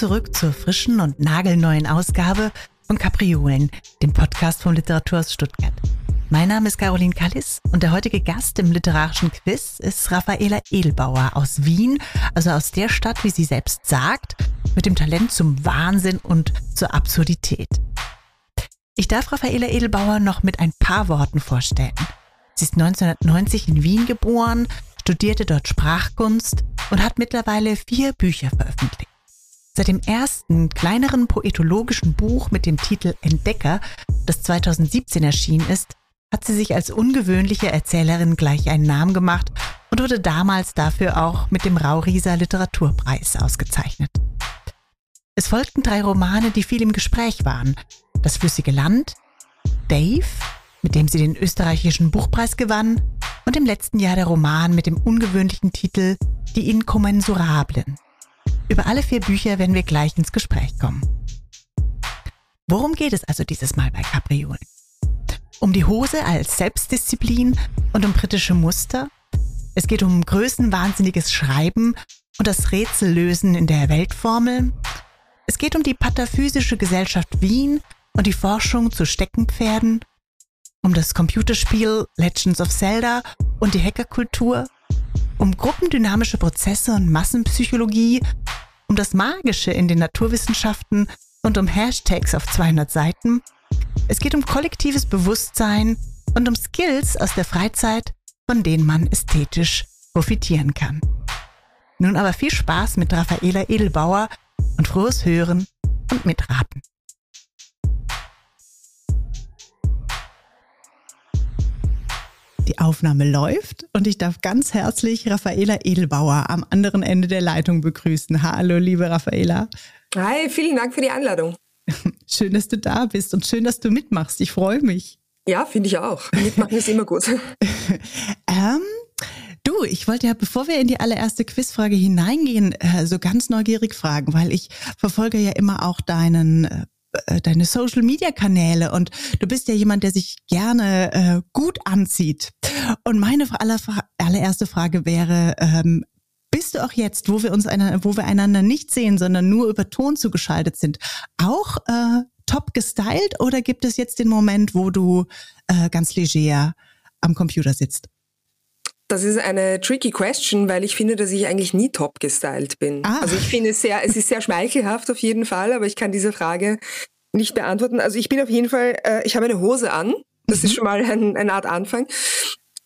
zurück zur frischen und nagelneuen Ausgabe von Kapriolen, dem Podcast vom Literaturhaus Stuttgart. Mein Name ist Caroline Kallis und der heutige Gast im literarischen Quiz ist Raffaela Edelbauer aus Wien, also aus der Stadt, wie sie selbst sagt, mit dem Talent zum Wahnsinn und zur Absurdität. Ich darf Raffaela Edelbauer noch mit ein paar Worten vorstellen. Sie ist 1990 in Wien geboren, studierte dort Sprachkunst und hat mittlerweile vier Bücher veröffentlicht. Seit dem ersten kleineren poetologischen Buch mit dem Titel Entdecker, das 2017 erschienen ist, hat sie sich als ungewöhnliche Erzählerin gleich einen Namen gemacht und wurde damals dafür auch mit dem Raurieser Literaturpreis ausgezeichnet. Es folgten drei Romane, die viel im Gespräch waren. Das flüssige Land, Dave, mit dem sie den österreichischen Buchpreis gewann, und im letzten Jahr der Roman mit dem ungewöhnlichen Titel Die Inkommensurablen. Über alle vier Bücher werden wir gleich ins Gespräch kommen. Worum geht es also dieses Mal bei Capriolen? Um die Hose als Selbstdisziplin und um britische Muster? Es geht um größenwahnsinniges Schreiben und das Rätsellösen in der Weltformel? Es geht um die pataphysische Gesellschaft Wien und die Forschung zu Steckenpferden? Um das Computerspiel Legends of Zelda und die Hackerkultur? Um gruppendynamische Prozesse und Massenpsychologie um das Magische in den Naturwissenschaften und um Hashtags auf 200 Seiten. Es geht um kollektives Bewusstsein und um Skills aus der Freizeit, von denen man ästhetisch profitieren kann. Nun aber viel Spaß mit Raffaela Edelbauer und frohes Hören und Mitraten. Die Aufnahme läuft und ich darf ganz herzlich Raffaela Edelbauer am anderen Ende der Leitung begrüßen. Hallo, liebe Raffaela. Hi, vielen Dank für die Einladung. Schön, dass du da bist und schön, dass du mitmachst. Ich freue mich. Ja, finde ich auch. Mitmachen ist immer gut. ähm, Du, ich wollte ja, bevor wir in die allererste Quizfrage hineingehen, äh, so ganz neugierig fragen, weil ich verfolge ja immer auch deinen äh, deine Social Media Kanäle und du bist ja jemand, der sich gerne äh, gut anzieht. Und meine aller, allererste Frage wäre, ähm, bist du auch jetzt, wo wir uns einer, wo wir einander nicht sehen, sondern nur über Ton zugeschaltet sind, auch äh, top gestylt oder gibt es jetzt den Moment, wo du äh, ganz leger am Computer sitzt? Das ist eine tricky question, weil ich finde, dass ich eigentlich nie top gestylt bin. Ah. Also ich finde es sehr, es ist sehr schmeichelhaft auf jeden Fall, aber ich kann diese Frage nicht beantworten. Also ich bin auf jeden Fall, äh, ich habe eine Hose an. Das mhm. ist schon mal ein, eine Art Anfang.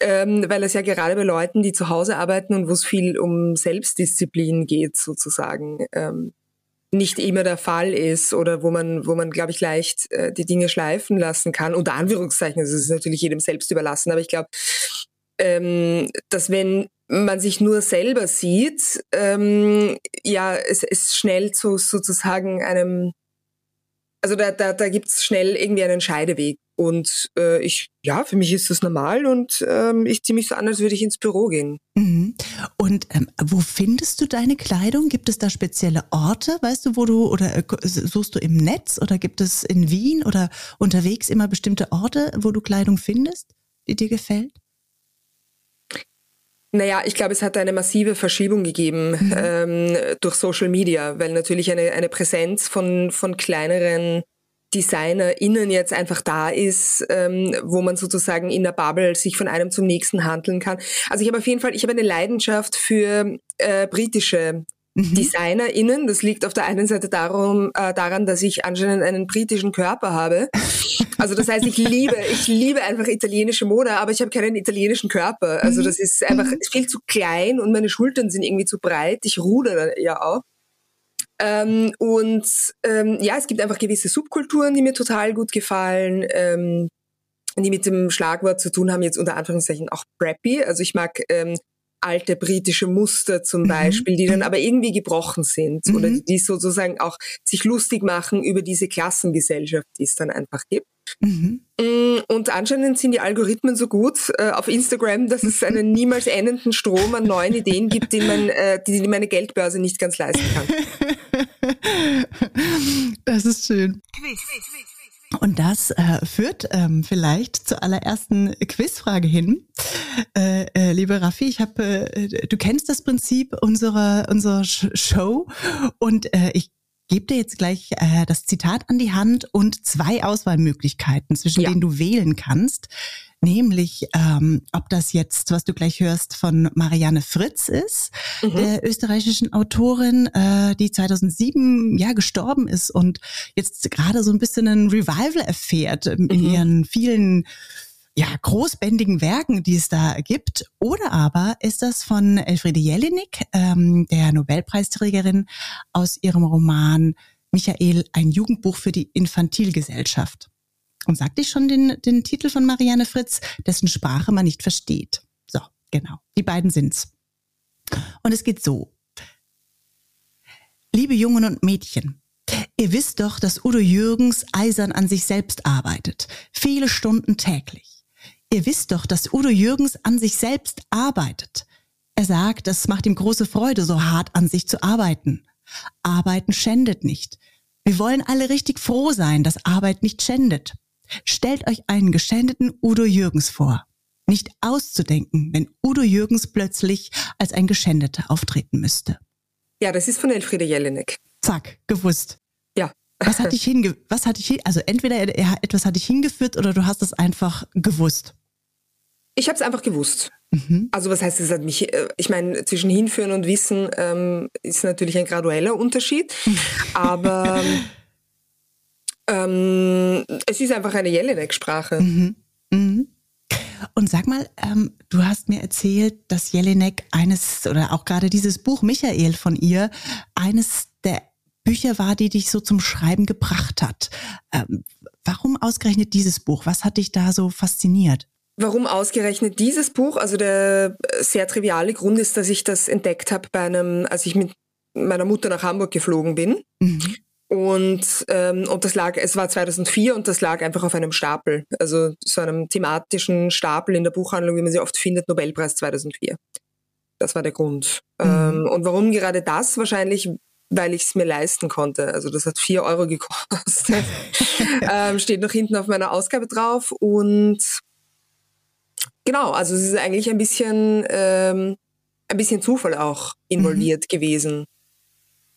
Ähm, weil es ja gerade bei Leuten, die zu Hause arbeiten und wo es viel um Selbstdisziplin geht, sozusagen, ähm, nicht immer der Fall ist oder wo man, wo man, glaube ich, leicht äh, die Dinge schleifen lassen kann. Unter Anführungszeichen, also es ist natürlich jedem selbst überlassen, aber ich glaube, ähm, dass wenn man sich nur selber sieht, ähm, ja, es ist schnell zu sozusagen einem, also da, da, da gibt es schnell irgendwie einen Scheideweg. Und äh, ich, ja, für mich ist das normal und ähm, ich ziehe mich so an, als würde ich ins Büro gehen. Mhm. Und ähm, wo findest du deine Kleidung? Gibt es da spezielle Orte, weißt du, wo du oder äh, suchst du im Netz oder gibt es in Wien oder unterwegs immer bestimmte Orte, wo du Kleidung findest, die dir gefällt? Naja, ich glaube, es hat eine massive Verschiebung gegeben mhm. ähm, durch Social Media, weil natürlich eine, eine Präsenz von, von kleineren DesignerInnen jetzt einfach da ist, ähm, wo man sozusagen in der Bubble sich von einem zum nächsten handeln kann. Also ich habe auf jeden Fall, ich habe eine Leidenschaft für äh, britische mhm. DesignerInnen. Das liegt auf der einen Seite darum, äh, daran, dass ich anscheinend einen britischen Körper habe. Also das heißt, ich liebe, ich liebe einfach italienische Mode, aber ich habe keinen italienischen Körper. Also mhm. das ist einfach mhm. viel zu klein und meine Schultern sind irgendwie zu breit. Ich rudere ja auch. Ähm, und ähm, ja, es gibt einfach gewisse Subkulturen, die mir total gut gefallen, ähm, die mit dem Schlagwort zu tun haben, jetzt unter Anführungszeichen auch preppy. Also ich mag ähm, alte britische Muster zum mhm. Beispiel, die dann aber irgendwie gebrochen sind mhm. oder die sozusagen auch sich lustig machen über diese Klassengesellschaft, die es dann einfach gibt. Mhm. Mm, und anscheinend sind die Algorithmen so gut äh, auf Instagram, dass es einen niemals endenden Strom an neuen Ideen gibt, die, man, äh, die, die meine Geldbörse nicht ganz leisten kann. Das ist schön. Und das äh, führt ähm, vielleicht zur allerersten Quizfrage hin. Äh, äh, liebe Raffi, ich habe, äh, du kennst das Prinzip unserer unserer Show und äh, ich gebe dir jetzt gleich äh, das Zitat an die Hand und zwei Auswahlmöglichkeiten, zwischen ja. denen du wählen kannst. Nämlich, ähm, ob das jetzt, was du gleich hörst, von Marianne Fritz ist, mhm. der österreichischen Autorin, äh, die 2007 ja gestorben ist und jetzt gerade so ein bisschen ein Revival erfährt in mhm. ihren vielen ja, großbändigen Werken, die es da gibt. Oder aber ist das von Elfriede Jelinek, ähm, der Nobelpreisträgerin, aus ihrem Roman Michael, ein Jugendbuch für die Infantilgesellschaft. Und sagte ich schon den, den Titel von Marianne Fritz, dessen Sprache man nicht versteht. So, genau. Die beiden sind's. Und es geht so. Liebe Jungen und Mädchen, ihr wisst doch, dass Udo Jürgens eisern an sich selbst arbeitet. Viele Stunden täglich. Ihr wisst doch, dass Udo Jürgens an sich selbst arbeitet. Er sagt, es macht ihm große Freude, so hart an sich zu arbeiten. Arbeiten schändet nicht. Wir wollen alle richtig froh sein, dass Arbeit nicht schändet. Stellt euch einen geschändeten Udo Jürgens vor. Nicht auszudenken, wenn Udo Jürgens plötzlich als ein Geschändeter auftreten müsste. Ja, das ist von Elfriede Jelinek. Zack, gewusst. Ja. Was hat dich hinge was hat dich also entweder er, etwas hat dich hingeführt oder du hast es einfach gewusst. Ich habe es einfach gewusst. Mhm. Also was heißt, es hat mich, äh, ich meine, zwischen Hinführen und Wissen ähm, ist natürlich ein gradueller Unterschied, aber ähm, es ist einfach eine Jelinek-Sprache. Mhm. Mhm. Und sag mal, ähm, du hast mir erzählt, dass Jelinek eines oder auch gerade dieses Buch Michael von ihr eines der Bücher war, die dich so zum Schreiben gebracht hat. Ähm, warum ausgerechnet dieses Buch? Was hat dich da so fasziniert? Warum ausgerechnet dieses Buch? Also der sehr triviale Grund ist, dass ich das entdeckt habe bei einem, als ich mit meiner Mutter nach Hamburg geflogen bin. Mhm. Und, ähm, und das lag, es war 2004 und das lag einfach auf einem Stapel, also so einem thematischen Stapel in der Buchhandlung, wie man sie oft findet, Nobelpreis 2004. Das war der Grund. Mhm. Ähm, und warum gerade das? Wahrscheinlich, weil ich es mir leisten konnte. Also das hat vier Euro gekostet. ähm, steht noch hinten auf meiner Ausgabe drauf. Und genau, also es ist eigentlich ein bisschen, ähm, ein bisschen Zufall auch involviert mhm. gewesen.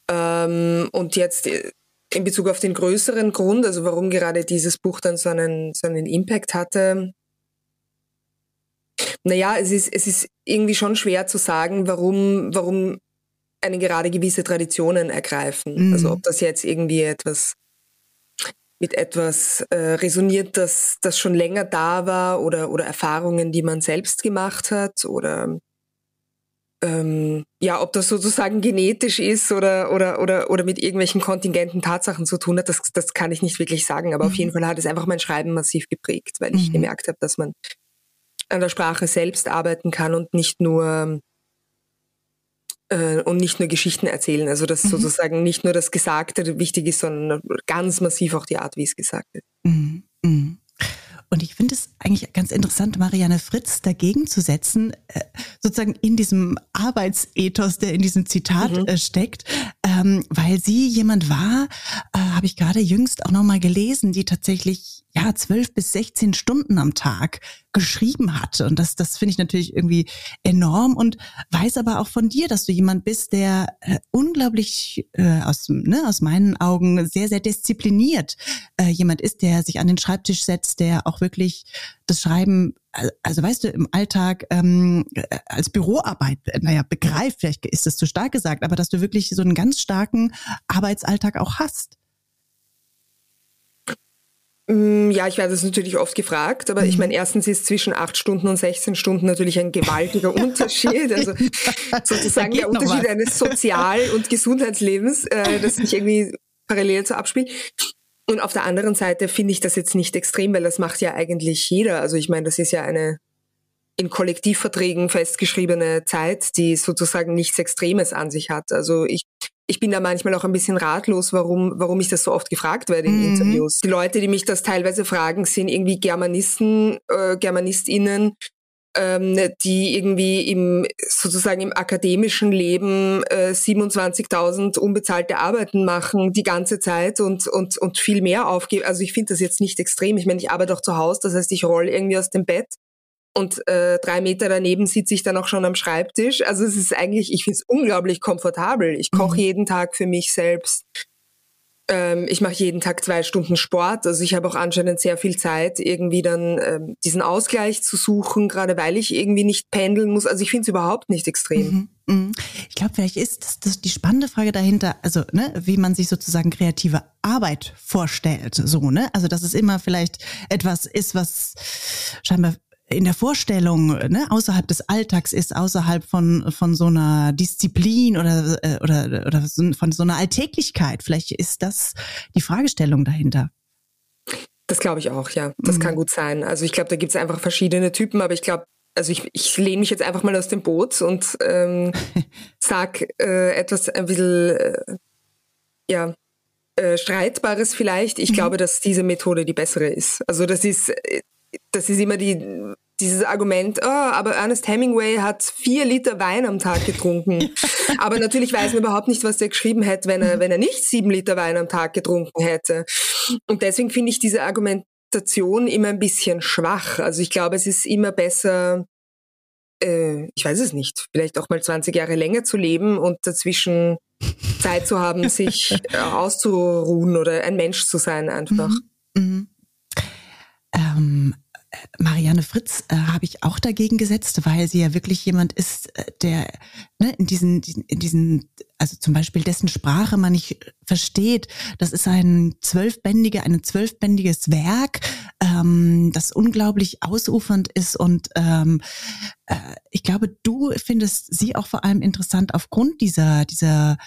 Ähm, und jetzt in Bezug auf den größeren Grund, also warum gerade dieses Buch dann so einen, so einen Impact hatte, naja, es ist, es ist irgendwie schon schwer zu sagen, warum, warum eine gerade gewisse Traditionen ergreifen. Mhm. Also ob das jetzt irgendwie etwas mit etwas äh, resoniert, das, das schon länger da war oder, oder Erfahrungen, die man selbst gemacht hat oder ähm, ja, ob das sozusagen genetisch ist oder, oder, oder, oder mit irgendwelchen kontingenten Tatsachen zu tun hat, das, das kann ich nicht wirklich sagen. Aber mhm. auf jeden Fall hat es einfach mein Schreiben massiv geprägt, weil ich mhm. gemerkt habe, dass man an der Sprache selbst arbeiten kann und nicht nur äh, und nicht nur Geschichten erzählen. Also dass mhm. sozusagen nicht nur das Gesagte wichtig ist, sondern ganz massiv auch die Art, wie es gesagt wird. Und ich finde es eigentlich ganz interessant, Marianne Fritz dagegen zu setzen, äh, sozusagen in diesem Arbeitsethos, der in diesem Zitat mhm. Äh, steckt, ähm, weil sie jemand war, äh, habe ich gerade jüngst auch nochmal gelesen, die tatsächlich ja zwölf bis sechzehn Stunden am Tag geschrieben hat. Und das, das finde ich natürlich irgendwie enorm und weiß aber auch von dir, dass du jemand bist, der äh, unglaublich äh, aus, ne, aus meinen Augen sehr, sehr diszipliniert äh, jemand ist, der sich an den Schreibtisch setzt, der auch wirklich das Schreiben also weißt du, im Alltag ähm, als Büroarbeit, naja, begreift, vielleicht ist das zu stark gesagt, aber dass du wirklich so einen ganz starken Arbeitsalltag auch hast. Mm, ja, ich werde das natürlich oft gefragt, aber mhm. ich meine, erstens ist zwischen acht Stunden und 16 Stunden natürlich ein gewaltiger Unterschied. Also sozusagen der Unterschied eines Sozial- und Gesundheitslebens, äh, das sich irgendwie parallel zu abspielt. Und auf der anderen Seite finde ich das jetzt nicht extrem, weil das macht ja eigentlich jeder. Also ich meine, das ist ja eine in Kollektivverträgen festgeschriebene Zeit, die sozusagen nichts Extremes an sich hat. Also ich ich bin da manchmal auch ein bisschen ratlos, warum, warum ich das so oft gefragt werde in mhm. Interviews. Die Leute, die mich das teilweise fragen, sind irgendwie Germanisten, äh, GermanistInnen, ähm, die irgendwie im sozusagen im akademischen Leben äh, 27.000 unbezahlte Arbeiten machen die ganze Zeit und und und viel mehr aufgeben. Also ich finde das jetzt nicht extrem. Ich meine, ich arbeite auch zu Hause, das heißt, ich roll irgendwie aus dem Bett und äh, drei Meter daneben sitze ich dann auch schon am Schreibtisch. Also es ist eigentlich, ich finde es unglaublich komfortabel. Ich koche mhm. jeden Tag für mich selbst. Ähm, ich mache jeden Tag zwei Stunden Sport. Also ich habe auch anscheinend sehr viel Zeit, irgendwie dann ähm, diesen Ausgleich zu suchen, gerade weil ich irgendwie nicht pendeln muss. Also ich finde es überhaupt nicht extrem. Mhm, mh. Ich glaube, vielleicht ist das, das die spannende Frage dahinter, also ne, wie man sich sozusagen kreative Arbeit vorstellt. So, ne? Also dass es immer vielleicht etwas ist, was scheinbar in der Vorstellung ne, außerhalb des Alltags ist, außerhalb von von so einer Disziplin oder äh, oder oder von so einer Alltäglichkeit. Vielleicht ist das die Fragestellung dahinter. Das glaube ich auch, ja. Das mhm. kann gut sein. Also ich glaube, da gibt es einfach verschiedene Typen, aber ich glaube, also ich, ich lehne mich jetzt einfach mal aus dem Boot und ähm, sag äh, etwas ein bisschen äh, ja äh, streitbares vielleicht. Ich mhm. glaube, dass diese Methode die bessere ist. Also das ist äh, das ist immer die, dieses Argument, oh, aber Ernest Hemingway hat vier Liter Wein am Tag getrunken. aber natürlich weiß man überhaupt nicht, was der geschrieben hätte, wenn er, wenn er nicht sieben Liter Wein am Tag getrunken hätte. Und deswegen finde ich diese Argumentation immer ein bisschen schwach. Also ich glaube, es ist immer besser, äh, ich weiß es nicht, vielleicht auch mal 20 Jahre länger zu leben und dazwischen Zeit zu haben, sich auszuruhen oder ein Mensch zu sein einfach. Mhm. Mhm. Ähm, Marianne Fritz äh, habe ich auch dagegen gesetzt, weil sie ja wirklich jemand ist, äh, der ne, in diesen, in diesen, also zum Beispiel dessen Sprache man nicht versteht. Das ist ein zwölfbändiger, ein zwölfbändiges Werk, ähm, das unglaublich ausufernd ist und ähm, äh, ich glaube, du findest sie auch vor allem interessant aufgrund dieser dieser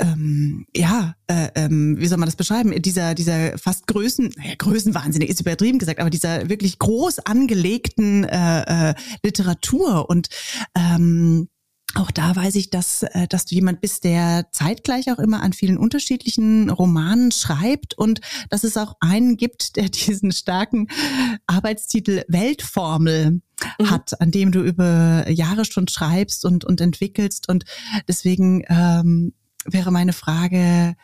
ähm, ja, äh, ähm, wie soll man das beschreiben? Dieser, dieser fast Größen, naja, Größenwahnsinnig ist übertrieben gesagt, aber dieser wirklich groß angelegten äh, äh, Literatur und ähm, auch da weiß ich, dass, äh, dass du jemand bist, der zeitgleich auch immer an vielen unterschiedlichen Romanen schreibt und dass es auch einen gibt, der diesen starken Arbeitstitel Weltformel mhm. hat, an dem du über Jahre schon schreibst und, und entwickelst. Und deswegen ähm, wäre meine Frage,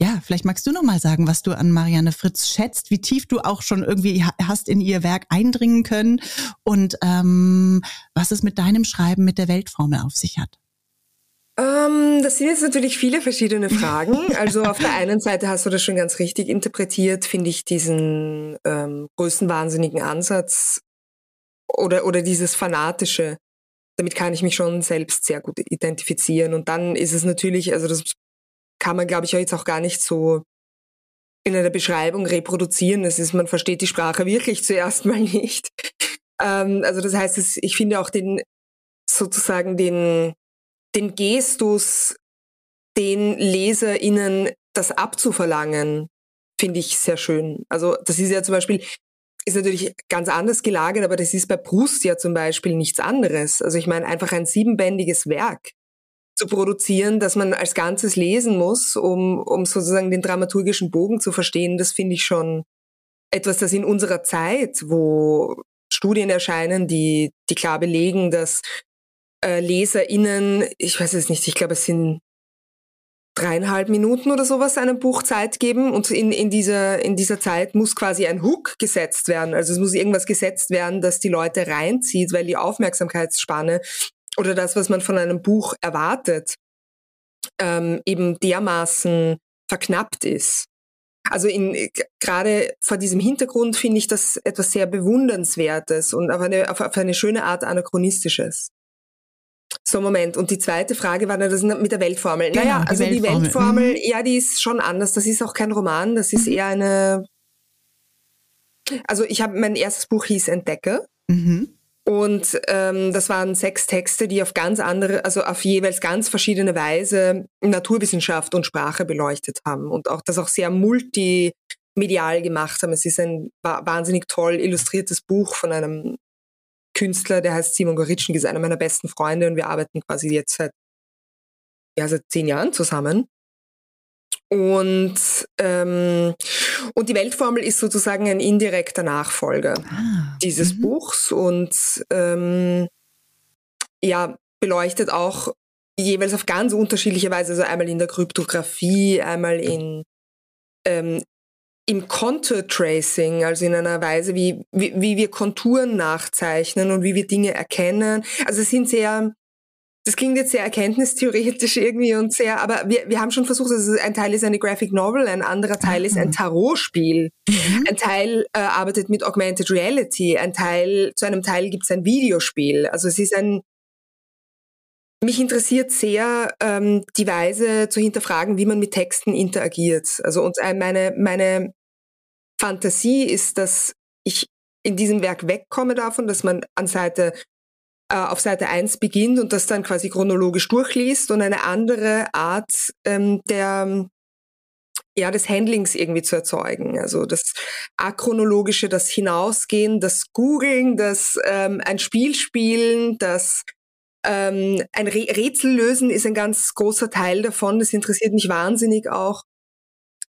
ja, vielleicht magst du noch mal sagen, was du an Marianne Fritz schätzt, wie tief du auch schon irgendwie hast in ihr Werk eindringen können und ähm, was es mit deinem Schreiben mit der Weltformel auf sich hat. Um, ähm, das sind jetzt natürlich viele verschiedene Fragen. Also auf der einen Seite hast du das schon ganz richtig interpretiert, finde ich diesen ähm, größenwahnsinnigen Ansatz oder, oder dieses fanatische damit kann ich mich schon selbst sehr gut identifizieren. Und dann ist es natürlich, also das kann man, glaube ich, jetzt auch gar nicht so in einer Beschreibung reproduzieren. Das ist, man versteht die Sprache wirklich zuerst mal nicht. Ähm, also das heißt, ich finde auch den sozusagen den, den Gestus, den LeserInnen das abzuverlangen, finde ich sehr schön. Also das ist ja zum Beispiel, ist natürlich ganz anders gelagert, aber das ist bei Proust ja zum Beispiel nichts anderes. Also ich meine, einfach ein siebenbändiges Werk zu produzieren, das man als Ganzes lesen muss, um, um sozusagen den dramaturgischen Bogen zu verstehen, das finde ich schon etwas, das in unserer Zeit, wo Studien erscheinen, die, die klar belegen, dass äh, LeserInnen, ich weiß es nicht, ich glaube, es sind dreieinhalb Minuten oder sowas einem Buch Zeit geben und in, in, dieser, in dieser Zeit muss quasi ein Hook gesetzt werden. Also es muss irgendwas gesetzt werden, das die Leute reinzieht, weil die Aufmerksamkeitsspanne oder das, was man von einem Buch erwartet, ähm, eben dermaßen verknappt ist. Also in, gerade vor diesem Hintergrund finde ich das etwas sehr Bewundernswertes und auf eine, auf, auf eine schöne Art anachronistisches. So, Moment. Und die zweite Frage war dann das mit der Weltformel. Genau, naja, also die Weltformel, die Weltformel mhm. ja, die ist schon anders. Das ist auch kein Roman, das ist mhm. eher eine. Also ich habe mein erstes Buch hieß Entdecke. Mhm. Und ähm, das waren sechs Texte, die auf ganz andere, also auf jeweils ganz verschiedene Weise Naturwissenschaft und Sprache beleuchtet haben und auch das auch sehr multimedial gemacht haben. Es ist ein wahnsinnig toll illustriertes Buch von einem Künstler, der heißt Simon Goritschnik, ist einer meiner besten Freunde und wir arbeiten quasi jetzt seit, ja, seit zehn Jahren zusammen. Und, ähm, und die Weltformel ist sozusagen ein indirekter Nachfolger ah, dieses -hmm. Buchs und ähm, ja, beleuchtet auch jeweils auf ganz unterschiedliche Weise, also einmal in der Kryptographie, einmal in ähm, im Contour Tracing, also in einer Weise, wie, wie, wie wir Konturen nachzeichnen und wie wir Dinge erkennen. Also es sind sehr, das klingt jetzt sehr erkenntnistheoretisch irgendwie und sehr, aber wir, wir haben schon versucht, also ein Teil ist eine Graphic Novel, ein anderer Teil ist ein Tarotspiel, mhm. ein Teil äh, arbeitet mit Augmented Reality, ein Teil, zu einem Teil gibt es ein Videospiel. Also es ist ein, mich interessiert sehr ähm, die Weise zu hinterfragen, wie man mit Texten interagiert. Also und meine, meine Fantasie ist, dass ich in diesem Werk wegkomme davon, dass man an Seite äh, auf Seite 1 beginnt und das dann quasi chronologisch durchliest und eine andere Art ähm, der ja, des Handlings irgendwie zu erzeugen. Also das Achronologische, das Hinausgehen, das Googeln, das ähm, ein Spiel spielen, das ähm, ein Re Rätsel lösen ist ein ganz großer Teil davon. Das interessiert mich wahnsinnig auch.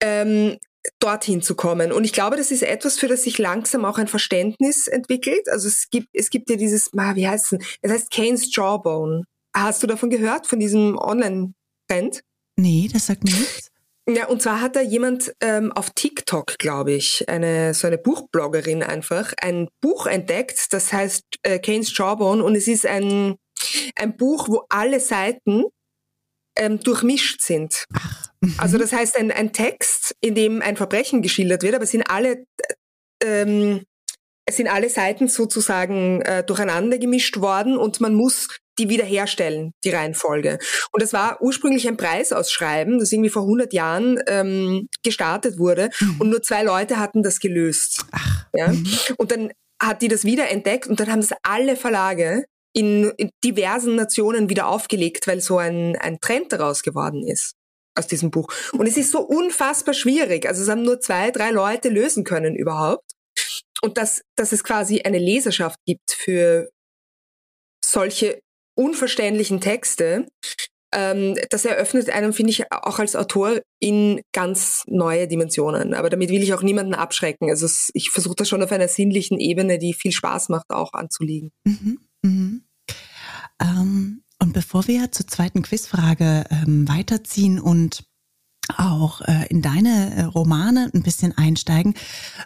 Ähm, dorthin zu kommen. Und ich glaube, das ist etwas, für das sich langsam auch ein Verständnis entwickelt. Also es gibt, es gibt ja dieses, wie heißt es? Es heißt Kane's Jawbone. Hast du davon gehört, von diesem Online-Trend? Nee, das sagt mir nichts. Ja, und zwar hat da jemand ähm, auf TikTok, glaube ich, eine so eine Buchbloggerin einfach, ein Buch entdeckt, das heißt äh, Kane's Jawbone und es ist ein, ein Buch, wo alle Seiten ähm, durchmischt sind. Ach. Mhm. Also das heißt ein, ein Text, in dem ein Verbrechen geschildert wird, aber es sind alle ähm, es sind alle Seiten sozusagen äh, durcheinander gemischt worden und man muss die wiederherstellen, die Reihenfolge. Und das war ursprünglich ein Preisausschreiben, das irgendwie vor 100 Jahren ähm, gestartet wurde mhm. und nur zwei Leute hatten das gelöst. Ach. Ja? Mhm. Und dann hat die das wieder entdeckt und dann haben das alle Verlage in, in diversen Nationen wieder aufgelegt, weil so ein, ein Trend daraus geworden ist aus diesem Buch. Und es ist so unfassbar schwierig. Also es haben nur zwei, drei Leute lösen können überhaupt. Und dass, dass es quasi eine Leserschaft gibt für solche unverständlichen Texte, ähm, das eröffnet einem, finde ich, auch als Autor in ganz neue Dimensionen. Aber damit will ich auch niemanden abschrecken. Also es, ich versuche das schon auf einer sinnlichen Ebene, die viel Spaß macht, auch anzuliegen. Mhm. Mhm. Ähm, und bevor wir zur zweiten Quizfrage ähm, weiterziehen und auch äh, in deine äh, Romane ein bisschen einsteigen,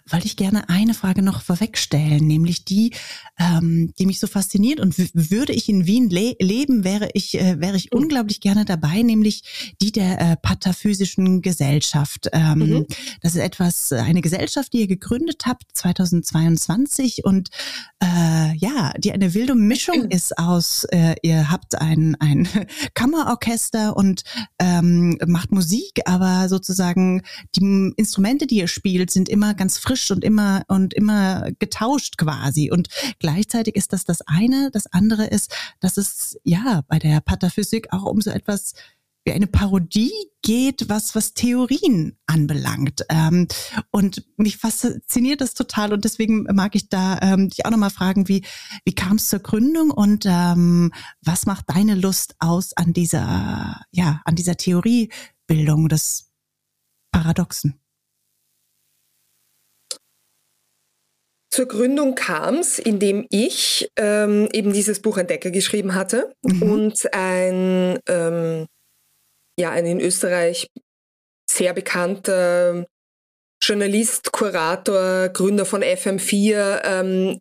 wollte ich gerne eine Frage noch vorwegstellen, nämlich die, ähm, die mich so fasziniert und würde ich in Wien le leben, wäre ich, äh, wäre ich unglaublich gerne dabei, nämlich die der äh, Pataphysischen Gesellschaft. Ähm, mhm. Das ist etwas, eine Gesellschaft, die ihr gegründet habt 2022 und äh, ja, die eine wilde Mischung mhm. ist aus, äh, ihr habt ein, ein Kammerorchester und ähm, macht Musik, aber sozusagen die Instrumente, die ihr spielt, sind immer ganz frisch und immer und immer getauscht quasi. Und gleichzeitig ist das das eine. Das andere ist, dass es ja bei der Pataphysik auch um so etwas wie eine Parodie geht, was, was Theorien anbelangt. Ähm, und mich fasziniert das total und deswegen mag ich da ähm, dich auch nochmal fragen, wie, wie kam es zur Gründung und ähm, was macht deine Lust aus an dieser, ja, an dieser Theorie Bildung des Paradoxen? Zur Gründung kam es, indem ich ähm, eben dieses Buch Entdecker geschrieben hatte mhm. und ein, ähm, ja, ein in Österreich sehr bekannter Journalist, Kurator, Gründer von FM4 ähm,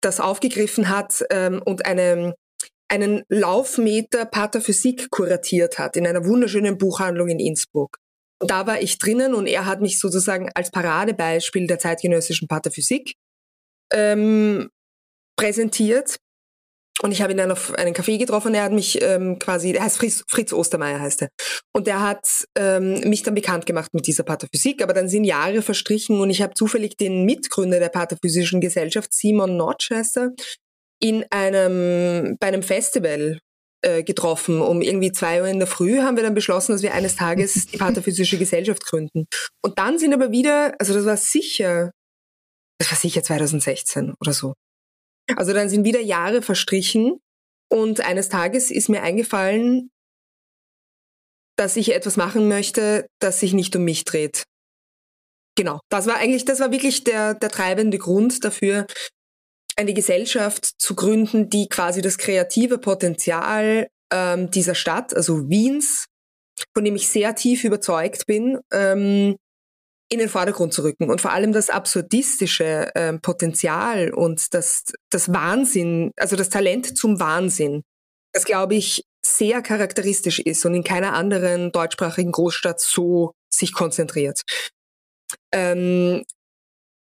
das aufgegriffen hat ähm, und eine einen Laufmeter Pathophysik kuratiert hat in einer wunderschönen Buchhandlung in Innsbruck. Und da war ich drinnen und er hat mich sozusagen als Paradebeispiel der zeitgenössischen Pathophysik ähm, präsentiert. Und ich habe ihn dann auf einen Café getroffen er hat mich ähm, quasi, er heißt Fritz, Fritz Ostermeier heißt er. Und er hat ähm, mich dann bekannt gemacht mit dieser Pathophysik, aber dann sind Jahre verstrichen und ich habe zufällig den Mitgründer der Pathophysischen Gesellschaft, Simon Notch heißt er, in einem, bei einem Festival äh, getroffen. Um irgendwie zwei Uhr in der Früh haben wir dann beschlossen, dass wir eines Tages die Paterphysische Gesellschaft gründen. Und dann sind aber wieder, also das war sicher, das war sicher 2016 oder so. Also dann sind wieder Jahre verstrichen und eines Tages ist mir eingefallen, dass ich etwas machen möchte, das sich nicht um mich dreht. Genau, das war eigentlich, das war wirklich der, der treibende Grund dafür, eine Gesellschaft zu gründen, die quasi das kreative Potenzial ähm, dieser Stadt, also Wiens, von dem ich sehr tief überzeugt bin, ähm, in den Vordergrund zu rücken und vor allem das absurdistische ähm, Potenzial und das, das Wahnsinn, also das Talent zum Wahnsinn das glaube ich sehr charakteristisch ist und in keiner anderen deutschsprachigen Großstadt so sich konzentriert. Ähm,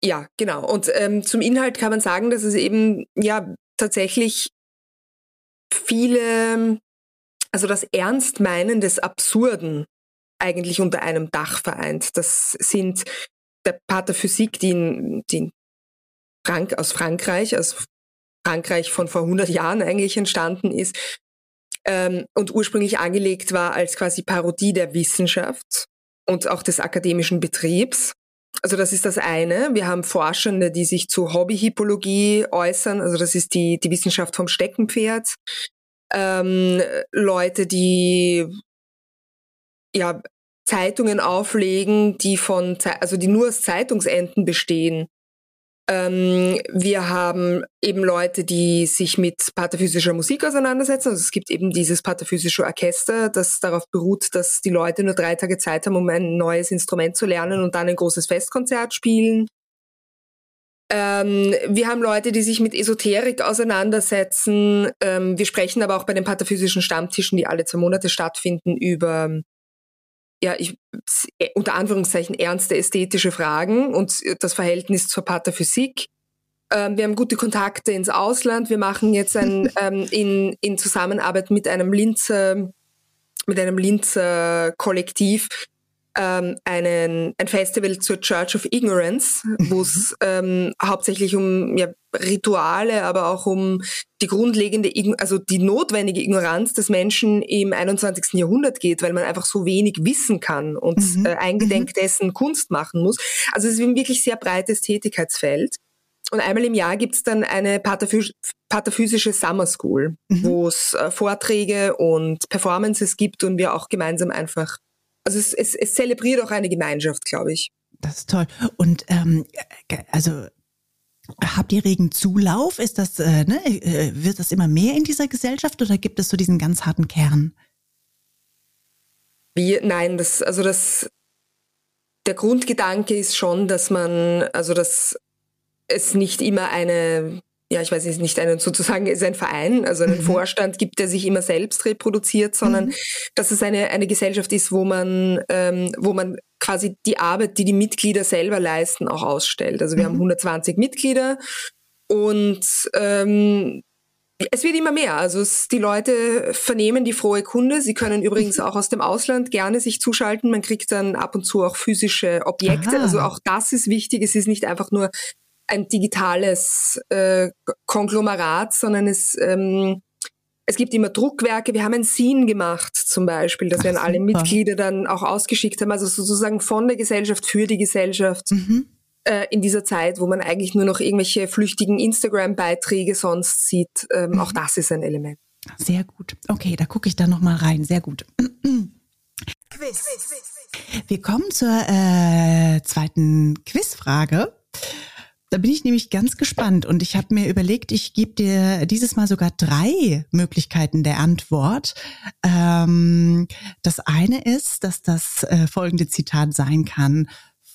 ja, genau. Und ähm, zum Inhalt kann man sagen, dass es eben ja tatsächlich viele, also das Ernstmeinen des Absurden eigentlich unter einem Dach vereint. Das sind der Pater Physik, die, in, die in Frank aus Frankreich, aus Frankreich von vor 100 Jahren eigentlich entstanden ist ähm, und ursprünglich angelegt war als quasi Parodie der Wissenschaft und auch des akademischen Betriebs. Also das ist das eine. Wir haben Forschende, die sich zu Hobbyhippologie äußern. Also das ist die, die Wissenschaft vom Steckenpferd. Ähm, Leute, die ja Zeitungen auflegen, die von, also die nur aus Zeitungsenden bestehen ähm, wir haben eben Leute, die sich mit pataphysischer Musik auseinandersetzen. Also es gibt eben dieses pataphysische Orchester, das darauf beruht, dass die Leute nur drei Tage Zeit haben, um ein neues Instrument zu lernen und dann ein großes Festkonzert spielen. Ähm, wir haben Leute, die sich mit Esoterik auseinandersetzen. Ähm, wir sprechen aber auch bei den pataphysischen Stammtischen, die alle zwei Monate stattfinden, über ja, ich, äh, unter Anführungszeichen ernste ästhetische Fragen und das Verhältnis zur Patherphysik. Ähm, wir haben gute Kontakte ins Ausland. Wir machen jetzt ein, ähm, in, in Zusammenarbeit mit einem Linzer, mit einem Linzer Kollektiv ähm, einen, ein Festival zur Church of Ignorance, wo es ähm, hauptsächlich um ja, Rituale, aber auch um die grundlegende, also die notwendige Ignoranz des Menschen im 21. Jahrhundert geht, weil man einfach so wenig wissen kann und mhm. äh, eingedenk mhm. dessen Kunst machen muss. Also es ist ein wirklich sehr breites Tätigkeitsfeld. Und einmal im Jahr gibt's dann eine pataphys pataphysische Summer School, mhm. wo es äh, Vorträge und Performances gibt und wir auch gemeinsam einfach also es, es, es zelebriert auch eine Gemeinschaft, glaube ich. Das ist toll. Und ähm, also Habt ihr regen Zulauf? Ist das, äh, ne, äh, wird das immer mehr in dieser Gesellschaft oder gibt es so diesen ganz harten Kern? Wie, nein, das, also das, der Grundgedanke ist schon, dass man, also dass es nicht immer eine ja, ich weiß nicht, nicht einen sozusagen ist ein Verein, also einen mhm. Vorstand gibt, der sich immer selbst reproduziert, sondern mhm. dass es eine, eine Gesellschaft ist, wo man, ähm, wo man quasi die Arbeit, die die Mitglieder selber leisten, auch ausstellt. Also wir mhm. haben 120 Mitglieder und ähm, es wird immer mehr. Also es, die Leute vernehmen die frohe Kunde. Sie können übrigens auch aus dem Ausland gerne sich zuschalten. Man kriegt dann ab und zu auch physische Objekte. Aha. Also auch das ist wichtig. Es ist nicht einfach nur ein digitales äh, Konglomerat, sondern es, ähm, es gibt immer Druckwerke. Wir haben ein Scene gemacht zum Beispiel, das Ach, wir an alle super. Mitglieder dann auch ausgeschickt haben. Also sozusagen von der Gesellschaft für die Gesellschaft. Mhm. Äh, in dieser Zeit, wo man eigentlich nur noch irgendwelche flüchtigen Instagram-Beiträge sonst sieht. Ähm, mhm. Auch das ist ein Element. Sehr gut. Okay, da gucke ich da noch mal rein. Sehr gut. Quiz. Wir kommen zur äh, zweiten Quizfrage. Da bin ich nämlich ganz gespannt und ich habe mir überlegt, ich gebe dir dieses Mal sogar drei Möglichkeiten der Antwort. Ähm, das eine ist, dass das äh, folgende Zitat sein kann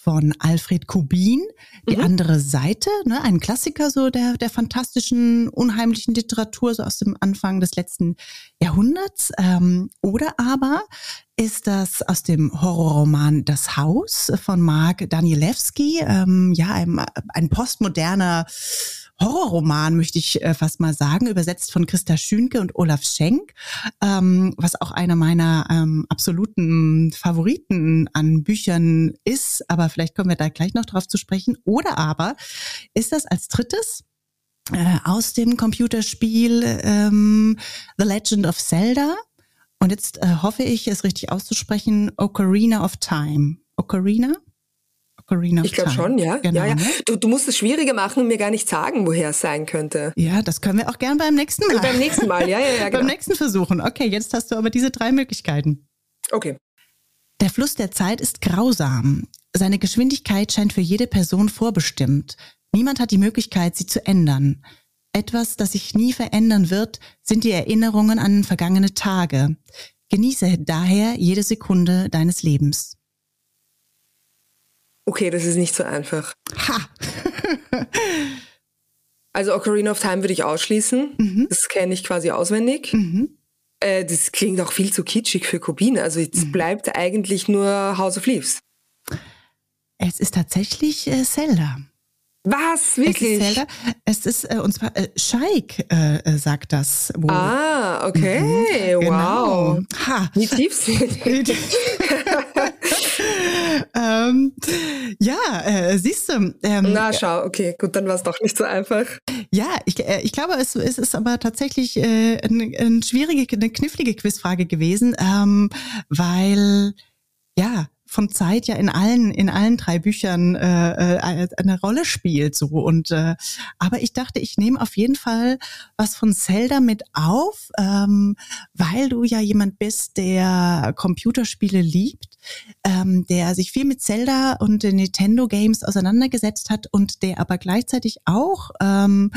von Alfred Kubin, die mhm. andere Seite, ne, ein Klassiker so der, der fantastischen, unheimlichen Literatur, so aus dem Anfang des letzten Jahrhunderts. Ähm, oder aber ist das aus dem Horrorroman Das Haus von Mark Danielewski, ähm, ja, ein, ein postmoderner Horrorroman, möchte ich äh, fast mal sagen, übersetzt von Christa Schünke und Olaf Schenk, ähm, was auch einer meiner ähm, absoluten Favoriten an Büchern ist. Aber vielleicht kommen wir da gleich noch drauf zu sprechen. Oder aber ist das als drittes äh, aus dem Computerspiel ähm, The Legend of Zelda. Und jetzt äh, hoffe ich, es richtig auszusprechen, Ocarina of Time. Ocarina? Ocarina of Ich glaube schon, ja. Genau, ja, ja. Ne? Du, du musst es schwieriger machen und mir gar nicht sagen, woher es sein könnte. Ja, das können wir auch gern beim nächsten Mal. beim nächsten Mal, ja, ja, ja. Genau. beim nächsten versuchen. Okay, jetzt hast du aber diese drei Möglichkeiten. Okay. Der Fluss der Zeit ist grausam. Seine Geschwindigkeit scheint für jede Person vorbestimmt. Niemand hat die Möglichkeit, sie zu ändern. Etwas, das sich nie verändern wird, sind die Erinnerungen an vergangene Tage. Genieße daher jede Sekunde deines Lebens. Okay, das ist nicht so einfach. Ha! also Ocarina of Time würde ich ausschließen. Mhm. Das kenne ich quasi auswendig. Mhm. Äh, das klingt auch viel zu kitschig für Kubin. Also es mhm. bleibt eigentlich nur House of Leaves. Es ist tatsächlich äh, Zelda. Was? Wirklich? Es ist, Zelda. Es ist äh, und zwar äh, Scheik äh, äh sagt das. Wohl. Ah, okay. Mhm, genau. Wow. Ha. Wie tiefsinnig. ähm, ja, äh, siehst du. Ähm, Na, schau, okay, gut, dann war es doch nicht so einfach. Ja, ich, äh, ich glaube, es, es ist aber tatsächlich äh, eine, eine schwierige, eine knifflige Quizfrage gewesen, ähm, weil ja, von Zeit ja in allen in allen drei Büchern äh, äh, eine Rolle spielt so und äh, aber ich dachte ich nehme auf jeden Fall was von Zelda mit auf ähm, weil du ja jemand bist der Computerspiele liebt ähm, der sich viel mit Zelda und den Nintendo Games auseinandergesetzt hat und der aber gleichzeitig auch ähm,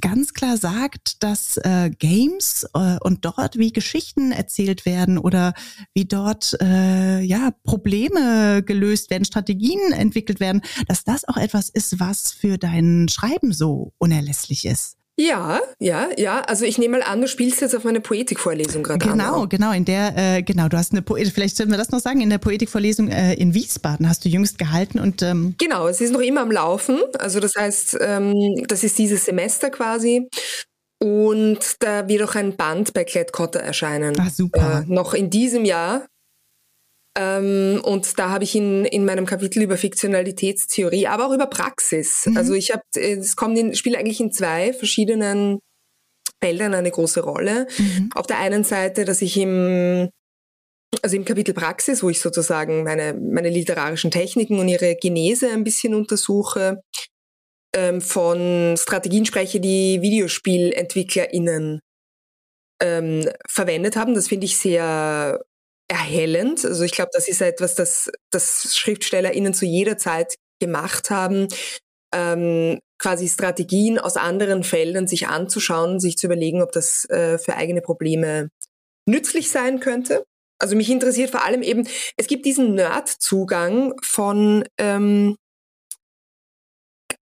ganz klar sagt, dass äh, Games äh, und dort wie Geschichten erzählt werden oder wie dort äh, ja Probleme gelöst werden, Strategien entwickelt werden, dass das auch etwas ist, was für dein Schreiben so unerlässlich ist. Ja, ja, ja. Also ich nehme mal an, du spielst jetzt auf meine Poetikvorlesung gerade Genau, an, genau. In der, äh, genau, du hast eine Poetik, vielleicht sollten wir das noch sagen, in der Poetikvorlesung äh, in Wiesbaden hast du jüngst gehalten und ähm Genau, es ist noch immer am Laufen. Also das heißt, ähm, das ist dieses Semester quasi. Und da wird auch ein Band bei Klett Cotter erscheinen. Ah, super. Äh, noch in diesem Jahr. Ähm, und da habe ich in, in meinem Kapitel über Fiktionalitätstheorie, aber auch über Praxis. Mhm. Also ich habe, es kommt in, spielt eigentlich in zwei verschiedenen Feldern eine große Rolle. Mhm. Auf der einen Seite, dass ich im also im Kapitel Praxis, wo ich sozusagen meine, meine literarischen Techniken und ihre Genese ein bisschen untersuche, ähm, von Strategien spreche, die VideospielentwicklerInnen ähm, verwendet haben. Das finde ich sehr erhellend. Also ich glaube, das ist etwas, das, das SchriftstellerInnen zu jeder Zeit gemacht haben, ähm, quasi Strategien aus anderen Feldern sich anzuschauen, sich zu überlegen, ob das äh, für eigene Probleme nützlich sein könnte. Also mich interessiert vor allem eben, es gibt diesen Nerd-Zugang von ähm,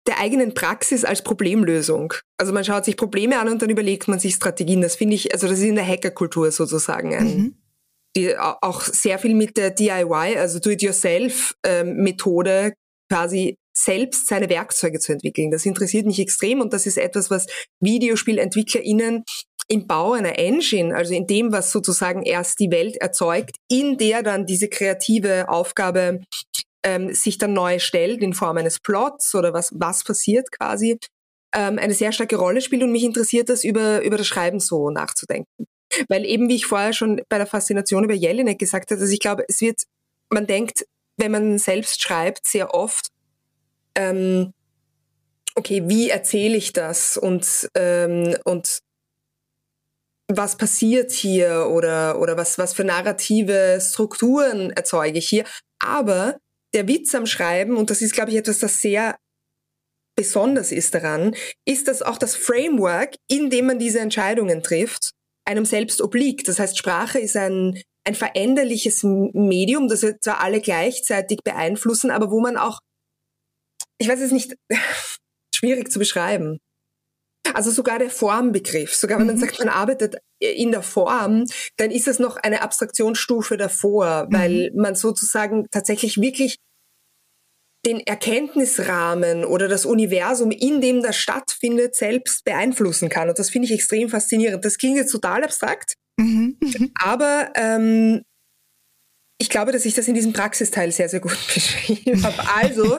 der eigenen Praxis als Problemlösung. Also man schaut sich Probleme an und dann überlegt man sich Strategien. Das finde ich, also das ist in der Hackerkultur sozusagen ein, mhm die auch sehr viel mit der DIY, also Do-it-yourself-Methode ähm, quasi selbst seine Werkzeuge zu entwickeln. Das interessiert mich extrem und das ist etwas, was VideospielentwicklerInnen im Bau einer Engine, also in dem, was sozusagen erst die Welt erzeugt, in der dann diese kreative Aufgabe ähm, sich dann neu stellt in Form eines Plots oder was, was passiert quasi, ähm, eine sehr starke Rolle spielt und mich interessiert das über, über das Schreiben so nachzudenken. Weil eben, wie ich vorher schon bei der Faszination über Jelinek gesagt habe, also ich glaube, es wird, man denkt, wenn man selbst schreibt, sehr oft, ähm, okay, wie erzähle ich das und, ähm, und was passiert hier oder, oder was, was für narrative Strukturen erzeuge ich hier. Aber der Witz am Schreiben, und das ist, glaube ich, etwas, das sehr besonders ist daran, ist, dass auch das Framework, in dem man diese Entscheidungen trifft, einem selbst obliegt. Das heißt, Sprache ist ein, ein veränderliches Medium, das wir zwar alle gleichzeitig beeinflussen, aber wo man auch, ich weiß es nicht, schwierig zu beschreiben. Also sogar der Formbegriff, sogar wenn man mhm. sagt, man arbeitet in der Form, dann ist es noch eine Abstraktionsstufe davor, weil mhm. man sozusagen tatsächlich wirklich den Erkenntnisrahmen oder das Universum, in dem das stattfindet, selbst beeinflussen kann. Und das finde ich extrem faszinierend. Das klingt jetzt total abstrakt, mhm. aber ähm, ich glaube, dass ich das in diesem Praxisteil sehr, sehr gut beschrieben habe. Also,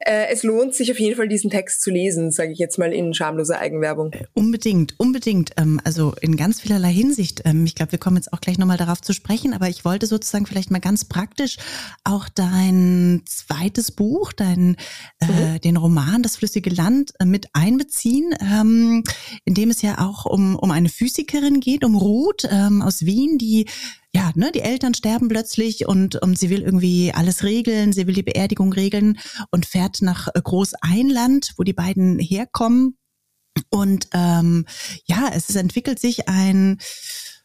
äh, es lohnt sich auf jeden Fall, diesen Text zu lesen, sage ich jetzt mal in schamloser Eigenwerbung. Äh, unbedingt, unbedingt. Ähm, also in ganz vielerlei Hinsicht. Ähm, ich glaube, wir kommen jetzt auch gleich nochmal darauf zu sprechen, aber ich wollte sozusagen vielleicht mal ganz praktisch auch dein zweites Buch, dein, äh, mhm. den Roman Das flüssige Land äh, mit einbeziehen, ähm, in dem es ja auch um, um eine Physikerin geht, um Ruth ähm, aus Wien, die ja, ne, die Eltern sterben plötzlich und, und sie will irgendwie alles regeln, sie will die Beerdigung regeln und fährt nach äh, Großeinland, wo die beiden herkommen. Und ähm, ja, es entwickelt sich ein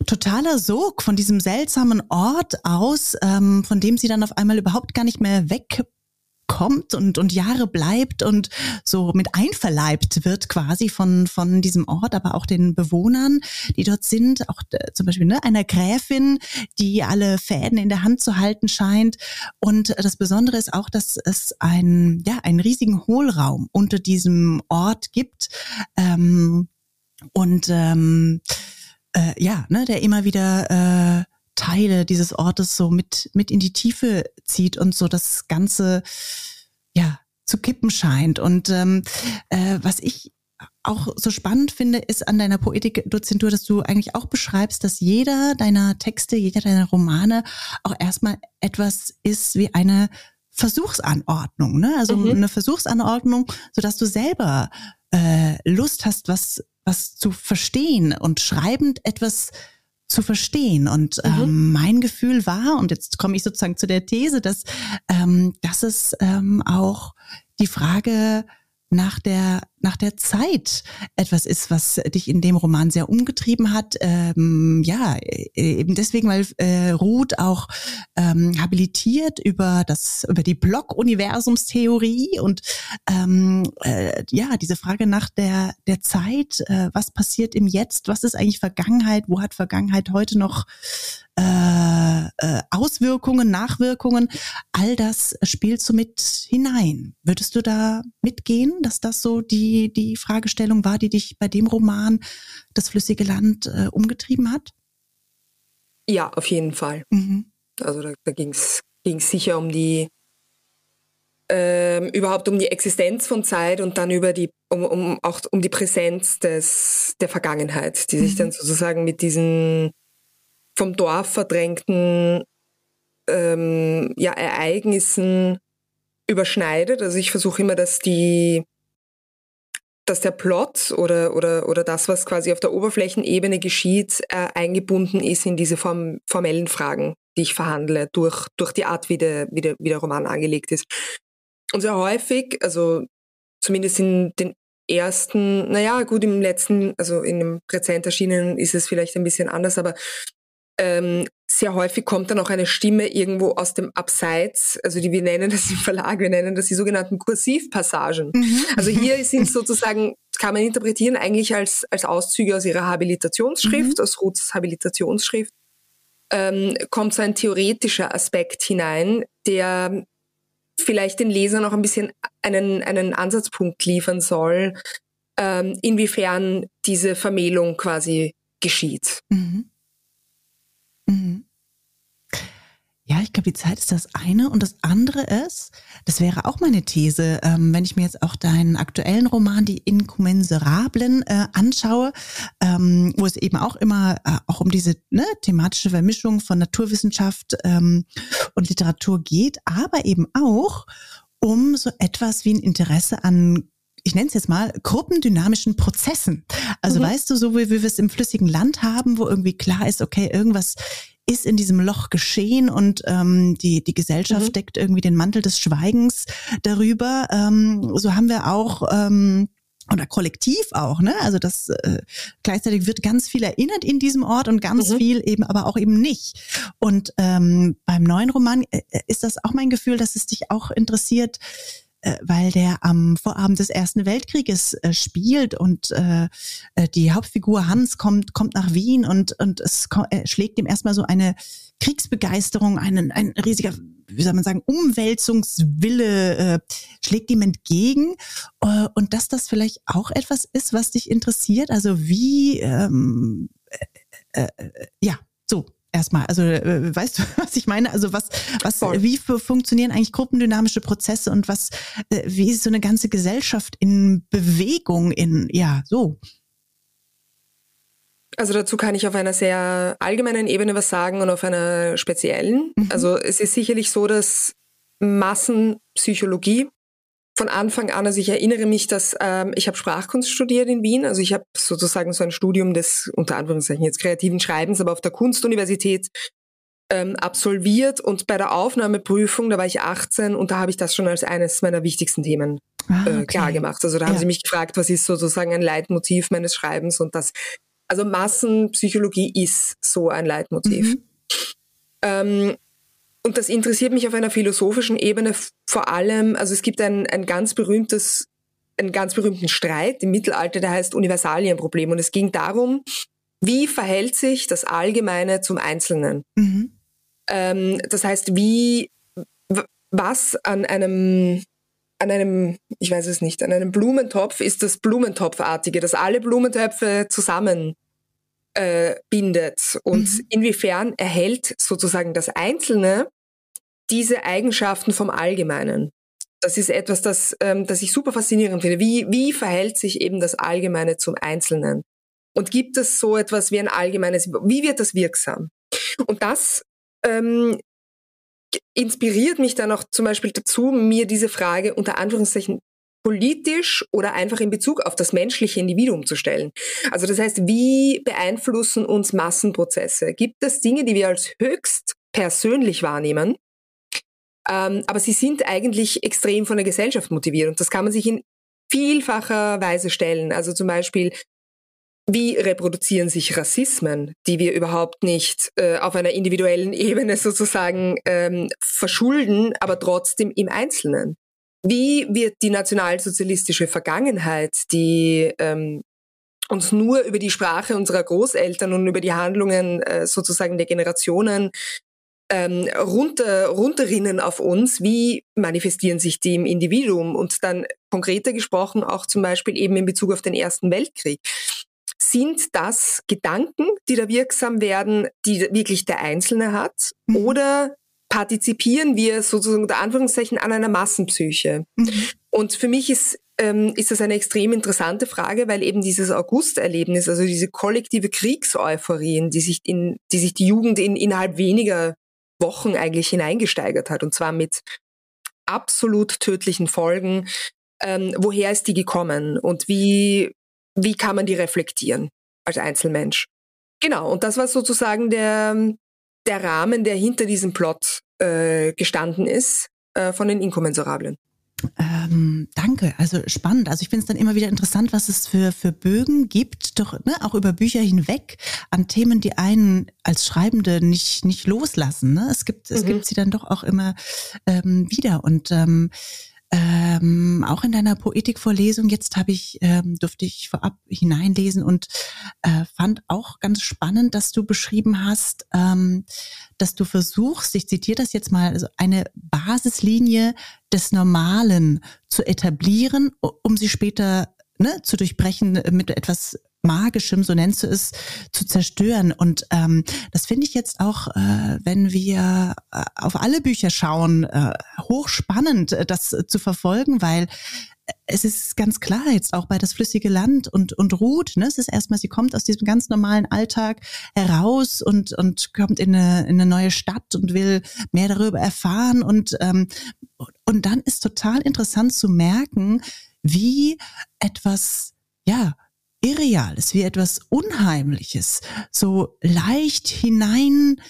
totaler Sog von diesem seltsamen Ort aus, ähm, von dem sie dann auf einmal überhaupt gar nicht mehr weg kommt und, und Jahre bleibt und so mit einverleibt wird quasi von, von diesem Ort, aber auch den Bewohnern, die dort sind, auch äh, zum Beispiel ne, einer Gräfin, die alle Fäden in der Hand zu halten scheint. Und das Besondere ist auch, dass es ein, ja, einen riesigen Hohlraum unter diesem Ort gibt. Ähm, und ähm, äh, ja, ne, der immer wieder äh, Teile dieses Ortes so mit, mit in die Tiefe zieht und so das Ganze, ja, zu kippen scheint. Und ähm, äh, was ich auch so spannend finde, ist an deiner Poetikdozentur, dass du eigentlich auch beschreibst, dass jeder deiner Texte, jeder deiner Romane auch erstmal etwas ist wie eine Versuchsanordnung, ne? Also mhm. eine Versuchsanordnung, so dass du selber äh, Lust hast, was was zu verstehen und schreibend etwas zu verstehen. Und mhm. ähm, mein Gefühl war, und jetzt komme ich sozusagen zu der These, dass, ähm, dass es ähm, auch die Frage nach der nach der Zeit etwas ist, was dich in dem Roman sehr umgetrieben hat. Ähm, ja, e-, eben deswegen, weil äh, Ruth auch ähm, habilitiert über das über die Block-Universumstheorie und ähm, äh, ja diese Frage nach der der Zeit, äh, was passiert im Jetzt, was ist eigentlich Vergangenheit, wo hat Vergangenheit heute noch äh, äh, Auswirkungen, Nachwirkungen, all das spielst du mit hinein. Würdest du da mitgehen, dass das so die, die Fragestellung war, die dich bei dem Roman Das flüssige Land äh, umgetrieben hat? Ja, auf jeden Fall. Mhm. Also da, da ging es sicher um die ähm, überhaupt um die Existenz von Zeit und dann über die um, um auch um die Präsenz des der Vergangenheit, die sich mhm. dann sozusagen mit diesen vom Dorf verdrängten ähm, ja, Ereignissen überschneidet. Also ich versuche immer, dass die dass der Plot oder, oder, oder das, was quasi auf der Oberflächenebene geschieht, äh, eingebunden ist in diese form, formellen Fragen, die ich verhandle, durch, durch die Art, wie der, wie, der, wie der Roman angelegt ist. Und sehr häufig, also zumindest in den ersten, naja, gut, im letzten, also in dem Präsent erschienen ist es vielleicht ein bisschen anders, aber ähm, sehr häufig kommt dann auch eine Stimme irgendwo aus dem Abseits, also die wir nennen das im Verlag, wir nennen das die sogenannten Kursivpassagen. Mhm. Also hier sind sozusagen, kann man interpretieren eigentlich als, als Auszüge aus ihrer Habilitationsschrift, mhm. aus Ruths Habilitationsschrift, ähm, kommt so ein theoretischer Aspekt hinein, der vielleicht den Lesern auch ein bisschen einen, einen Ansatzpunkt liefern soll, ähm, inwiefern diese Vermählung quasi geschieht. Mhm. Mhm. Ja, ich glaube, die Zeit ist das eine. Und das andere ist, das wäre auch meine These, ähm, wenn ich mir jetzt auch deinen aktuellen Roman, Die Inkommensurablen, äh, anschaue, ähm, wo es eben auch immer äh, auch um diese ne, thematische Vermischung von Naturwissenschaft ähm, und Literatur geht, aber eben auch um so etwas wie ein Interesse an ich nenne es jetzt mal, gruppendynamischen Prozessen. Also mhm. weißt du, so wie, wie wir es im flüssigen Land haben, wo irgendwie klar ist, okay, irgendwas ist in diesem Loch geschehen und ähm, die, die Gesellschaft mhm. deckt irgendwie den Mantel des Schweigens darüber. Ähm, so haben wir auch ähm, oder kollektiv auch, ne? Also das äh, gleichzeitig wird ganz viel erinnert in diesem Ort und ganz mhm. viel eben aber auch eben nicht. Und ähm, beim neuen Roman äh, ist das auch mein Gefühl, dass es dich auch interessiert, äh, weil der am Vorabend des Ersten Weltkrieges äh, spielt und äh, äh, die Hauptfigur Hans kommt kommt nach Wien und und es äh, schlägt ihm erstmal so eine Kriegsbegeisterung, einen ein riesiger wie soll man sagen, Umwälzungswille äh, schlägt ihm entgegen. Äh, und dass das vielleicht auch etwas ist, was dich interessiert, also wie ähm, äh, äh, ja, erstmal. Also äh, weißt du, was ich meine? Also was, was, Voll. wie funktionieren eigentlich gruppendynamische Prozesse und was, äh, wie ist so eine ganze Gesellschaft in Bewegung in, ja, so. Also dazu kann ich auf einer sehr allgemeinen Ebene was sagen und auf einer speziellen. Mhm. Also es ist sicherlich so, dass Massenpsychologie von Anfang an, also ich erinnere mich, dass ähm, ich habe Sprachkunst studiert in Wien, also ich habe sozusagen so ein Studium des unter Anführungszeichen jetzt kreativen Schreibens, aber auf der Kunstuniversität ähm, absolviert und bei der Aufnahmeprüfung, da war ich 18 und da habe ich das schon als eines meiner wichtigsten Themen ah, okay. äh, klar gemacht. Also da haben ja. sie mich gefragt, was ist sozusagen ein Leitmotiv meines Schreibens und das, also Massenpsychologie ist so ein Leitmotiv. Mhm. Ähm, und das interessiert mich auf einer philosophischen Ebene vor allem, also es gibt ein, ein ganz berühmtes, einen ganz berühmten Streit im Mittelalter, der heißt Universalienproblem. Und es ging darum, wie verhält sich das Allgemeine zum Einzelnen? Mhm. Ähm, das heißt, wie, was an einem, an einem, ich weiß es nicht, an einem Blumentopf ist das Blumentopfartige, das alle Blumentöpfe zusammen äh, bindet und mhm. inwiefern erhält sozusagen das Einzelne diese Eigenschaften vom Allgemeinen. Das ist etwas, das, ähm, das ich super faszinierend finde. Wie, wie verhält sich eben das Allgemeine zum Einzelnen? Und gibt es so etwas wie ein allgemeines, wie wird das wirksam? Und das ähm, inspiriert mich dann auch zum Beispiel dazu, mir diese Frage unter Anführungszeichen politisch oder einfach in Bezug auf das menschliche Individuum zu stellen. Also das heißt, wie beeinflussen uns Massenprozesse? Gibt es Dinge, die wir als höchst persönlich wahrnehmen, ähm, aber sie sind eigentlich extrem von der Gesellschaft motiviert und das kann man sich in vielfacher Weise stellen. Also zum Beispiel, wie reproduzieren sich Rassismen, die wir überhaupt nicht äh, auf einer individuellen Ebene sozusagen ähm, verschulden, aber trotzdem im Einzelnen? Wie wird die nationalsozialistische Vergangenheit, die ähm, uns nur über die Sprache unserer Großeltern und über die Handlungen äh, sozusagen der Generationen ähm, runter, runterrinnen auf uns, wie manifestieren sich die im Individuum und dann konkreter gesprochen auch zum Beispiel eben in Bezug auf den Ersten Weltkrieg. Sind das Gedanken, die da wirksam werden, die wirklich der Einzelne hat? Mhm. Oder partizipieren wir sozusagen unter Anführungszeichen an einer Massenpsyche. Mhm. Und für mich ist, ähm, ist das eine extrem interessante Frage, weil eben dieses August-Erlebnis, also diese kollektive Kriegseuphorie, die sich in, die sich die Jugend in, innerhalb weniger Wochen eigentlich hineingesteigert hat, und zwar mit absolut tödlichen Folgen. Ähm, woher ist die gekommen und wie, wie kann man die reflektieren als Einzelmensch? Genau, und das war sozusagen der, der Rahmen, der hinter diesem Plot äh, gestanden ist äh, von den Inkommensurablen. Ähm, danke, also spannend. Also ich finde es dann immer wieder interessant, was es für, für Bögen gibt, doch ne, auch über Bücher hinweg an Themen, die einen als Schreibende nicht, nicht loslassen. Ne? Es gibt, es mhm. gibt sie dann doch auch immer ähm, wieder. Und ähm, ähm, auch in deiner Poetikvorlesung jetzt habe ich ähm, durfte ich vorab hineinlesen und äh, fand auch ganz spannend, dass du beschrieben hast, ähm, dass du versuchst, ich zitiere das jetzt mal, also eine Basislinie des Normalen zu etablieren, um sie später ne, zu durchbrechen mit etwas Magischem, so nennst du es, zu zerstören. Und ähm, das finde ich jetzt auch, äh, wenn wir äh, auf alle Bücher schauen, äh, hochspannend, äh, das zu verfolgen, weil es ist ganz klar jetzt auch bei das flüssige Land und und Ruth, ne, es ist erstmal, sie kommt aus diesem ganz normalen Alltag heraus und und kommt in eine, in eine neue Stadt und will mehr darüber erfahren und ähm, und dann ist total interessant zu merken, wie etwas ja Irreales, wie etwas Unheimliches, so leicht hineinkippt.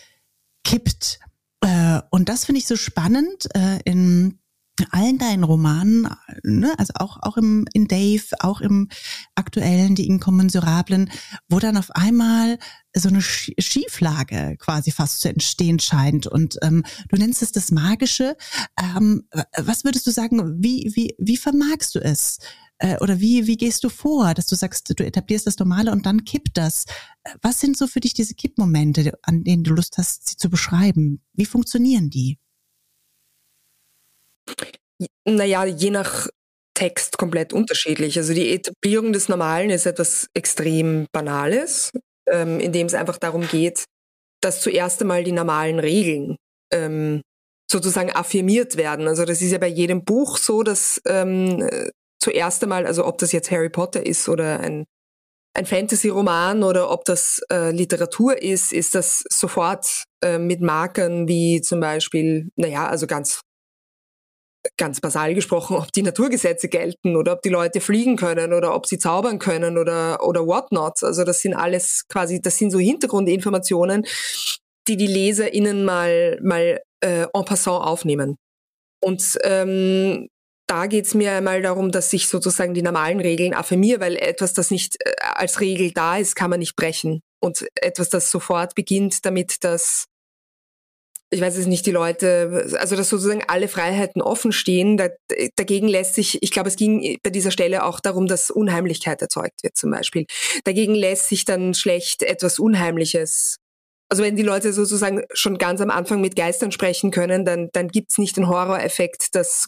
Äh, und das finde ich so spannend äh, in allen deinen Romanen, ne, also auch, auch im, in Dave, auch im aktuellen, die Inkommensurablen, wo dann auf einmal so eine Schieflage quasi fast zu entstehen scheint. Und ähm, du nennst es das Magische. Ähm, was würdest du sagen, wie, wie, wie vermagst du es? Äh, oder wie, wie gehst du vor, dass du sagst, du etablierst das Normale und dann kippt das? Äh, was sind so für dich diese Kippmomente, an denen du Lust hast, sie zu beschreiben? Wie funktionieren die? Naja, je nach Text komplett unterschiedlich. Also die Etablierung des Normalen ist etwas extrem Banales, ähm, in dem es einfach darum geht, dass zuerst einmal die normalen Regeln ähm, sozusagen affirmiert werden. Also das ist ja bei jedem Buch so, dass ähm, zuerst einmal, also ob das jetzt Harry Potter ist oder ein, ein Fantasy-Roman oder ob das äh, Literatur ist, ist das sofort äh, mit Markern wie zum Beispiel, naja, also ganz ganz basal gesprochen, ob die Naturgesetze gelten oder ob die Leute fliegen können oder ob sie zaubern können oder, oder whatnot. Also das sind alles quasi, das sind so Hintergrundinformationen, die die LeserInnen mal, mal äh, en passant aufnehmen. Und ähm, da geht es mir einmal darum, dass ich sozusagen die normalen Regeln affirmiere, weil etwas, das nicht äh, als Regel da ist, kann man nicht brechen. Und etwas, das sofort beginnt damit, dass ich weiß es nicht, die Leute, also dass sozusagen alle Freiheiten offen stehen. Da, dagegen lässt sich, ich glaube, es ging bei dieser Stelle auch darum, dass Unheimlichkeit erzeugt wird zum Beispiel. Dagegen lässt sich dann schlecht etwas Unheimliches. Also wenn die Leute sozusagen schon ganz am Anfang mit Geistern sprechen können, dann, dann gibt's nicht den Horroreffekt, dass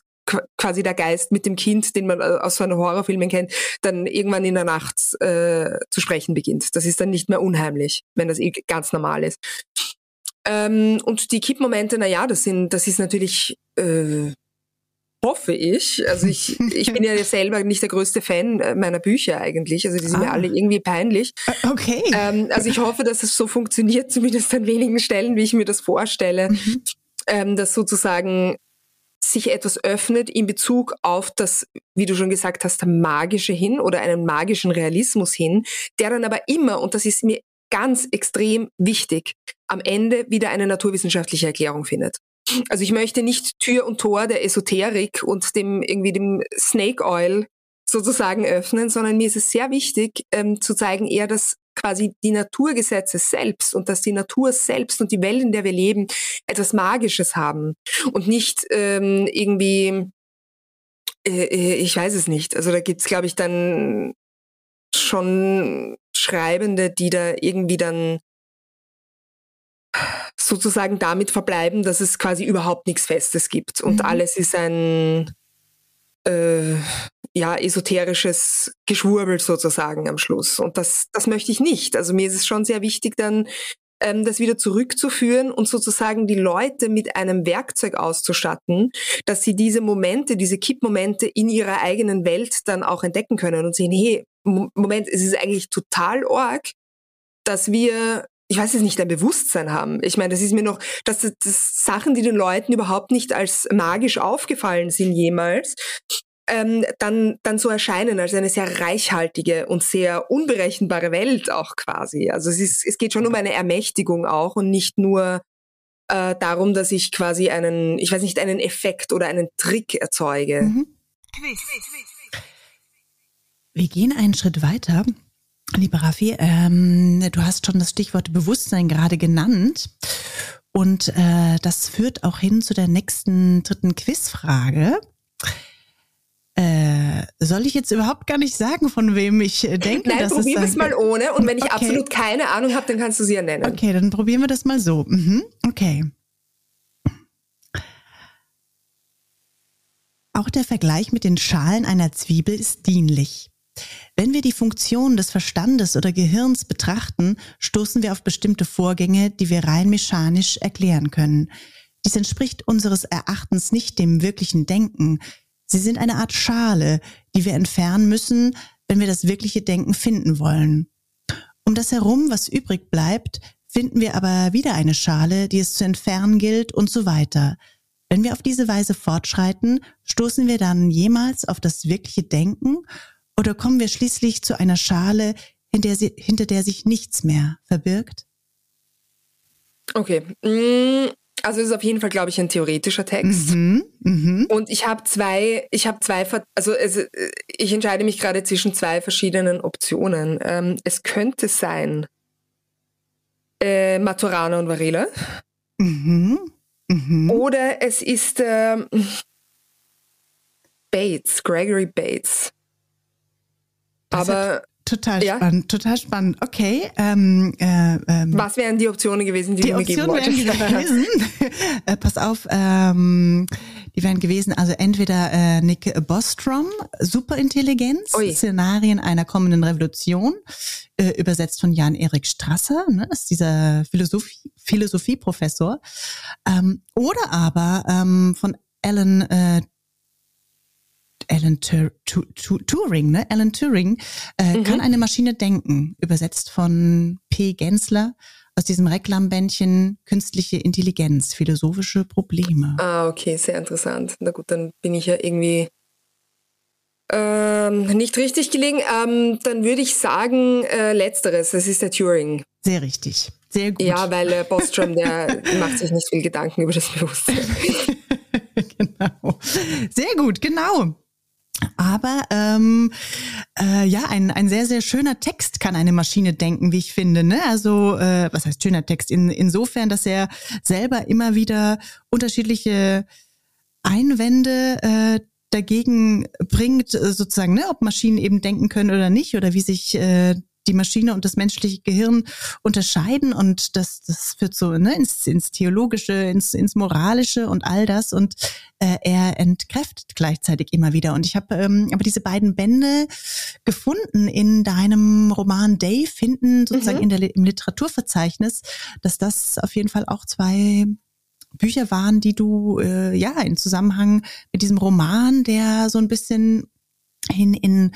quasi der Geist mit dem Kind, den man aus so einer Horrorfilmen kennt, dann irgendwann in der Nacht äh, zu sprechen beginnt. Das ist dann nicht mehr unheimlich, wenn das eh ganz normal ist. Ähm, und die Kippmomente, na ja, das sind, das ist natürlich, äh, hoffe ich. Also ich, ich bin ja selber nicht der größte Fan äh, meiner Bücher eigentlich. Also die sind ah. mir alle irgendwie peinlich. Äh, okay. Ähm, also ich hoffe, dass es so funktioniert, zumindest an wenigen Stellen, wie ich mir das vorstelle. Mhm. Ähm, dass sozusagen sich etwas öffnet in Bezug auf das, wie du schon gesagt hast, magische hin oder einen magischen Realismus hin, der dann aber immer, und das ist mir ganz extrem wichtig, am Ende wieder eine naturwissenschaftliche Erklärung findet. Also ich möchte nicht Tür und Tor der Esoterik und dem irgendwie dem Snake Oil sozusagen öffnen, sondern mir ist es sehr wichtig ähm, zu zeigen, eher, dass quasi die Naturgesetze selbst und dass die Natur selbst und die Welt, in der wir leben, etwas Magisches haben und nicht ähm, irgendwie, äh, äh ich weiß es nicht. Also da gibt's, glaube ich, dann schon Schreibende, die da irgendwie dann sozusagen damit verbleiben, dass es quasi überhaupt nichts Festes gibt und mhm. alles ist ein äh, ja esoterisches Geschwurbel sozusagen am Schluss. Und das, das möchte ich nicht. Also mir ist es schon sehr wichtig, dann ähm, das wieder zurückzuführen und sozusagen die Leute mit einem Werkzeug auszustatten, dass sie diese Momente, diese Kippmomente in ihrer eigenen Welt dann auch entdecken können und sehen, hey, Moment, es ist eigentlich total org, dass wir ich weiß es nicht, ein Bewusstsein haben. Ich meine, das ist mir noch, dass das, das Sachen, die den Leuten überhaupt nicht als magisch aufgefallen sind jemals, ähm, dann, dann so erscheinen als eine sehr reichhaltige und sehr unberechenbare Welt auch quasi. Also es, ist, es geht schon um eine Ermächtigung auch und nicht nur äh, darum, dass ich quasi einen, ich weiß nicht, einen Effekt oder einen Trick erzeuge. Mhm. Wir gehen einen Schritt weiter. Liebe Raffi, ähm, du hast schon das Stichwort Bewusstsein gerade genannt. Und äh, das führt auch hin zu der nächsten dritten Quizfrage. Äh, soll ich jetzt überhaupt gar nicht sagen, von wem ich äh, denke? Nein, probieren wir es mal ohne. Und wenn ich okay. absolut keine Ahnung habe, dann kannst du sie ja nennen. Okay, dann probieren wir das mal so. Mhm. Okay. Auch der Vergleich mit den Schalen einer Zwiebel ist dienlich. Wenn wir die Funktion des Verstandes oder Gehirns betrachten, stoßen wir auf bestimmte Vorgänge, die wir rein mechanisch erklären können. Dies entspricht unseres Erachtens nicht dem wirklichen Denken, Sie sind eine Art Schale, die wir entfernen müssen, wenn wir das wirkliche Denken finden wollen. Um das herum, was übrig bleibt, finden wir aber wieder eine Schale, die es zu entfernen gilt und so weiter. Wenn wir auf diese Weise fortschreiten, stoßen wir dann jemals auf das wirkliche Denken oder kommen wir schließlich zu einer Schale, hinter, sie, hinter der sich nichts mehr verbirgt? Okay. Mm, also es ist auf jeden Fall, glaube ich, ein theoretischer Text. Mhm, mh. Und ich habe zwei, ich habe zwei, also es, ich entscheide mich gerade zwischen zwei verschiedenen Optionen. Ähm, es könnte sein äh, Maturana und Varela. Mhm, mh. Oder es ist äh, Bates, Gregory Bates. Das Aber Total ja? spannend, total spannend. Okay. Ähm, äh, ähm, Was wären die Optionen gewesen, die, die du mir geben wolltest? Gewesen, äh, pass auf, ähm, die wären gewesen, also entweder äh, Nick Bostrom, Superintelligenz, Ui. Szenarien einer kommenden Revolution, äh, übersetzt von Jan-Erik Strasser, ne, ist dieser Philosophie, Philosophieprofessor, ähm, oder aber ähm, von Alan äh, Alan Tur Tur Tur Turing, ne? Alan Turing äh, mhm. kann eine Maschine denken, übersetzt von P. Gensler aus diesem Reklambändchen Künstliche Intelligenz, philosophische Probleme. Ah, okay, sehr interessant. Na gut, dann bin ich ja irgendwie ähm, nicht richtig gelegen. Ähm, dann würde ich sagen, äh, letzteres, das ist der Turing. Sehr richtig. Sehr gut. Ja, weil äh, Bostrom, der macht sich nicht viel Gedanken über das Bewusstsein. genau. Sehr gut, genau. Aber ähm, äh, ja, ein, ein sehr, sehr schöner Text kann eine Maschine denken, wie ich finde. Ne? Also, äh, was heißt schöner Text? In, insofern, dass er selber immer wieder unterschiedliche Einwände äh, dagegen bringt, äh, sozusagen, ne, ob Maschinen eben denken können oder nicht, oder wie sich äh, die Maschine und das menschliche Gehirn unterscheiden und das, das führt so ne, ins, ins Theologische, ins, ins Moralische und all das und äh, er entkräftet gleichzeitig immer wieder. Und ich habe ähm, aber diese beiden Bände gefunden in deinem Roman Day, finden sozusagen mhm. in der, im Literaturverzeichnis, dass das auf jeden Fall auch zwei Bücher waren, die du äh, ja in Zusammenhang mit diesem Roman, der so ein bisschen hin in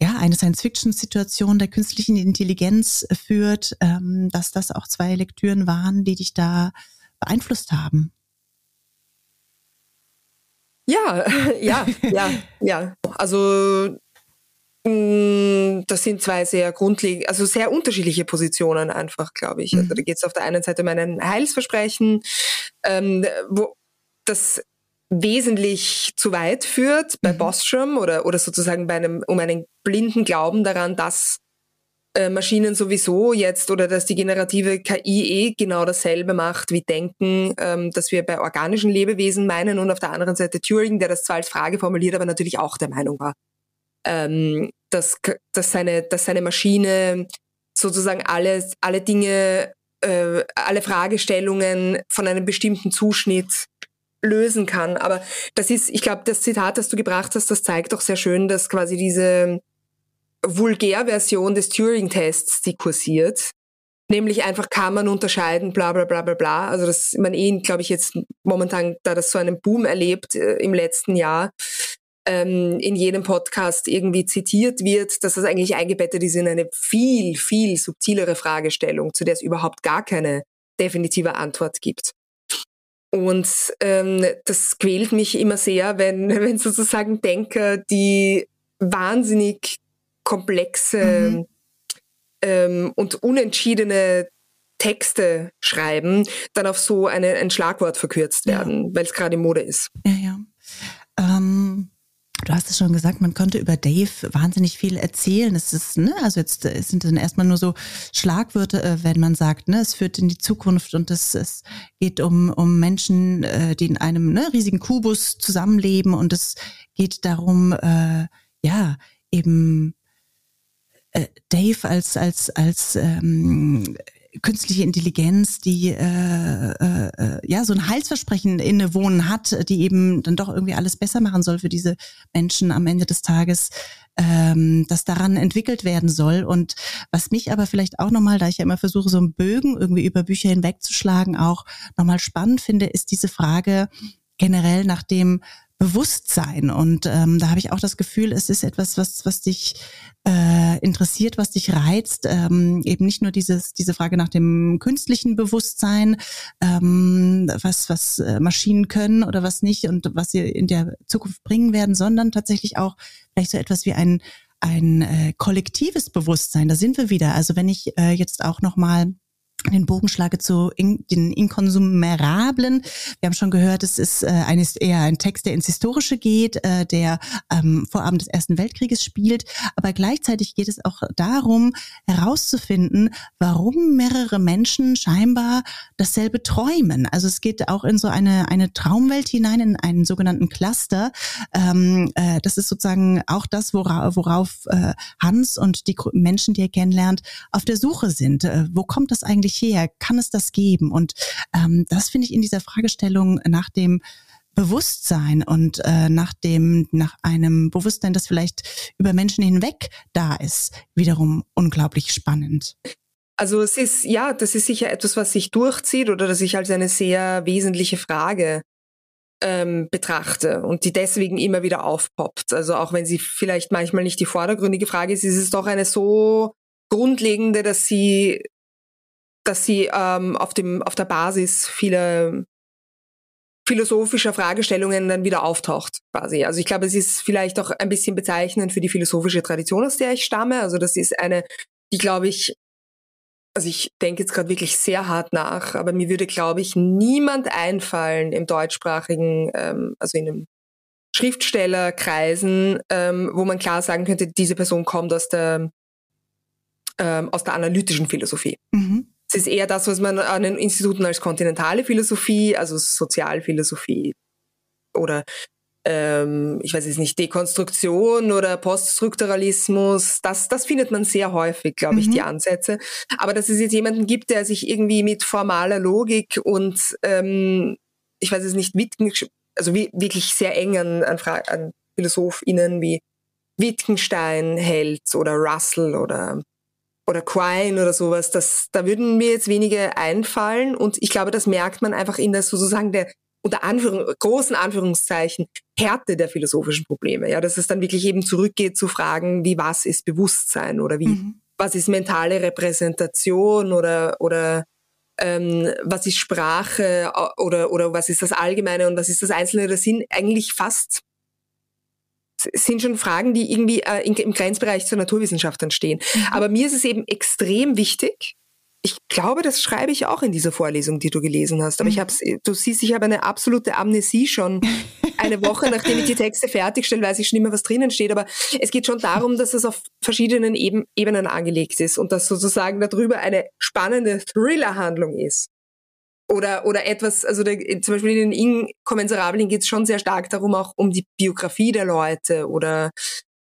ja, eine Science-Fiction-Situation der künstlichen Intelligenz führt, ähm, dass das auch zwei Lektüren waren, die dich da beeinflusst haben. Ja, ja, ja, ja. Also mm, das sind zwei sehr grundlegend, also sehr unterschiedliche Positionen einfach, glaube ich. Also mhm. da geht es auf der einen Seite um ein Heilsversprechen, ähm, wo das wesentlich zu weit führt bei mhm. Bostrom oder, oder sozusagen bei einem, um einen blinden Glauben daran, dass äh, Maschinen sowieso jetzt oder dass die generative KI eh genau dasselbe macht wie Denken, ähm, dass wir bei organischen Lebewesen meinen und auf der anderen Seite Turing, der das zwar als Frage formuliert, aber natürlich auch der Meinung war, ähm, dass, dass, seine, dass seine Maschine sozusagen alle, alle Dinge, äh, alle Fragestellungen von einem bestimmten Zuschnitt lösen kann. Aber das ist, ich glaube, das Zitat, das du gebracht hast, das zeigt doch sehr schön, dass quasi diese Vulgärversion des Turing-Tests, die kursiert, nämlich einfach kann man unterscheiden, bla bla bla bla bla. Also dass man eh, glaube ich, jetzt momentan, da das so einen Boom erlebt äh, im letzten Jahr, ähm, in jedem Podcast irgendwie zitiert wird, dass das eigentlich eingebettet ist in eine viel, viel subtilere Fragestellung, zu der es überhaupt gar keine definitive Antwort gibt. Und ähm, das quält mich immer sehr, wenn, wenn sozusagen Denker, die wahnsinnig komplexe mhm. ähm, und unentschiedene Texte schreiben, dann auf so eine, ein Schlagwort verkürzt werden, ja. weil es gerade in Mode ist. Ja, ja. Ähm, Du hast es schon gesagt, man konnte über Dave wahnsinnig viel erzählen. Es ist, ne, also jetzt äh, sind dann erstmal nur so Schlagwörter, äh, wenn man sagt, ne, es führt in die Zukunft und es, es geht um, um Menschen, äh, die in einem ne, riesigen Kubus zusammenleben und es geht darum, äh, ja, eben äh, Dave als als als ähm, künstliche Intelligenz, die äh, äh, ja so ein Heilsversprechen innewohnen hat, die eben dann doch irgendwie alles besser machen soll für diese Menschen am Ende des Tages, ähm, das daran entwickelt werden soll. Und was mich aber vielleicht auch nochmal, da ich ja immer versuche, so einen Bögen irgendwie über Bücher hinwegzuschlagen, auch nochmal spannend finde, ist diese Frage generell nach dem Bewusstsein. Und ähm, da habe ich auch das Gefühl, es ist etwas, was, was dich äh, interessiert, was dich reizt. Ähm, eben nicht nur dieses, diese Frage nach dem künstlichen Bewusstsein, ähm, was, was äh, Maschinen können oder was nicht und was sie in der Zukunft bringen werden, sondern tatsächlich auch vielleicht so etwas wie ein ein äh, kollektives Bewusstsein. Da sind wir wieder. Also wenn ich äh, jetzt auch noch mal den Bogen schlage zu in, den Inkonsumerablen. Wir haben schon gehört, es ist äh, eines eher ein Text, der ins Historische geht, äh, der ähm, vor Abend des Ersten Weltkrieges spielt. Aber gleichzeitig geht es auch darum, herauszufinden, warum mehrere Menschen scheinbar dasselbe träumen. Also es geht auch in so eine, eine Traumwelt hinein, in einen sogenannten Cluster. Ähm, äh, das ist sozusagen auch das, worauf, worauf äh, Hans und die Menschen, die er kennenlernt, auf der Suche sind. Äh, wo kommt das eigentlich eigentlich her? Kann es das geben? Und ähm, das finde ich in dieser Fragestellung nach dem Bewusstsein und äh, nach dem, nach einem Bewusstsein, das vielleicht über Menschen hinweg da ist, wiederum unglaublich spannend. Also es ist, ja, das ist sicher etwas, was sich durchzieht oder das ich als eine sehr wesentliche Frage ähm, betrachte und die deswegen immer wieder aufpoppt. Also auch wenn sie vielleicht manchmal nicht die vordergründige Frage ist, ist es doch eine so grundlegende, dass sie dass sie ähm, auf, dem, auf der Basis vieler philosophischer Fragestellungen dann wieder auftaucht, quasi. Also ich glaube, es ist vielleicht auch ein bisschen bezeichnend für die philosophische Tradition, aus der ich stamme. Also das ist eine, die glaube ich, also ich denke jetzt gerade wirklich sehr hart nach, aber mir würde, glaube ich, niemand einfallen im deutschsprachigen, ähm, also in einem Schriftstellerkreisen, ähm, wo man klar sagen könnte, diese Person kommt aus der, ähm, aus der analytischen Philosophie. Mhm. Ist eher das, was man an den Instituten als kontinentale Philosophie, also Sozialphilosophie oder ähm, ich weiß jetzt nicht, Dekonstruktion oder Poststrukturalismus, das, das findet man sehr häufig, glaube ich, mhm. die Ansätze. Aber dass es jetzt jemanden gibt, der sich irgendwie mit formaler Logik und ähm, ich weiß es nicht, also wirklich sehr eng an, an, an PhilosophInnen wie Wittgenstein hält oder Russell oder oder Quine oder sowas, das, da würden mir jetzt wenige einfallen und ich glaube, das merkt man einfach in der sozusagen der unter Anführung, großen Anführungszeichen Härte der philosophischen Probleme. Ja, dass es dann wirklich eben zurückgeht zu Fragen, wie was ist Bewusstsein oder wie mhm. was ist mentale Repräsentation oder oder ähm, was ist Sprache oder oder was ist das Allgemeine und was ist das Einzelne. Das sind eigentlich fast sind schon Fragen, die irgendwie äh, im Grenzbereich zur Naturwissenschaft entstehen. Mhm. Aber mir ist es eben extrem wichtig, ich glaube, das schreibe ich auch in dieser Vorlesung, die du gelesen hast. Aber ich mhm. habe du siehst, ich habe eine absolute Amnesie schon. Eine Woche, nachdem ich die Texte fertigstelle, weiß ich schon immer, was drinnen steht. Aber es geht schon darum, dass es auf verschiedenen Ebenen angelegt ist und dass sozusagen darüber eine spannende Thriller-Handlung ist. Oder, oder etwas, also der, zum Beispiel in den Inkommensurablen geht es schon sehr stark darum, auch um die Biografie der Leute oder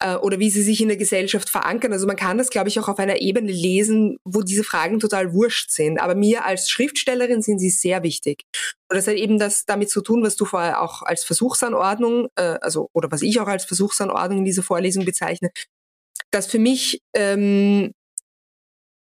äh, oder wie sie sich in der Gesellschaft verankern. Also man kann das, glaube ich, auch auf einer Ebene lesen, wo diese Fragen total wurscht sind. Aber mir als Schriftstellerin sind sie sehr wichtig. Und das hat eben das damit zu tun, was du vorher auch als Versuchsanordnung, äh, also oder was ich auch als Versuchsanordnung in dieser Vorlesung bezeichne, dass für mich ähm,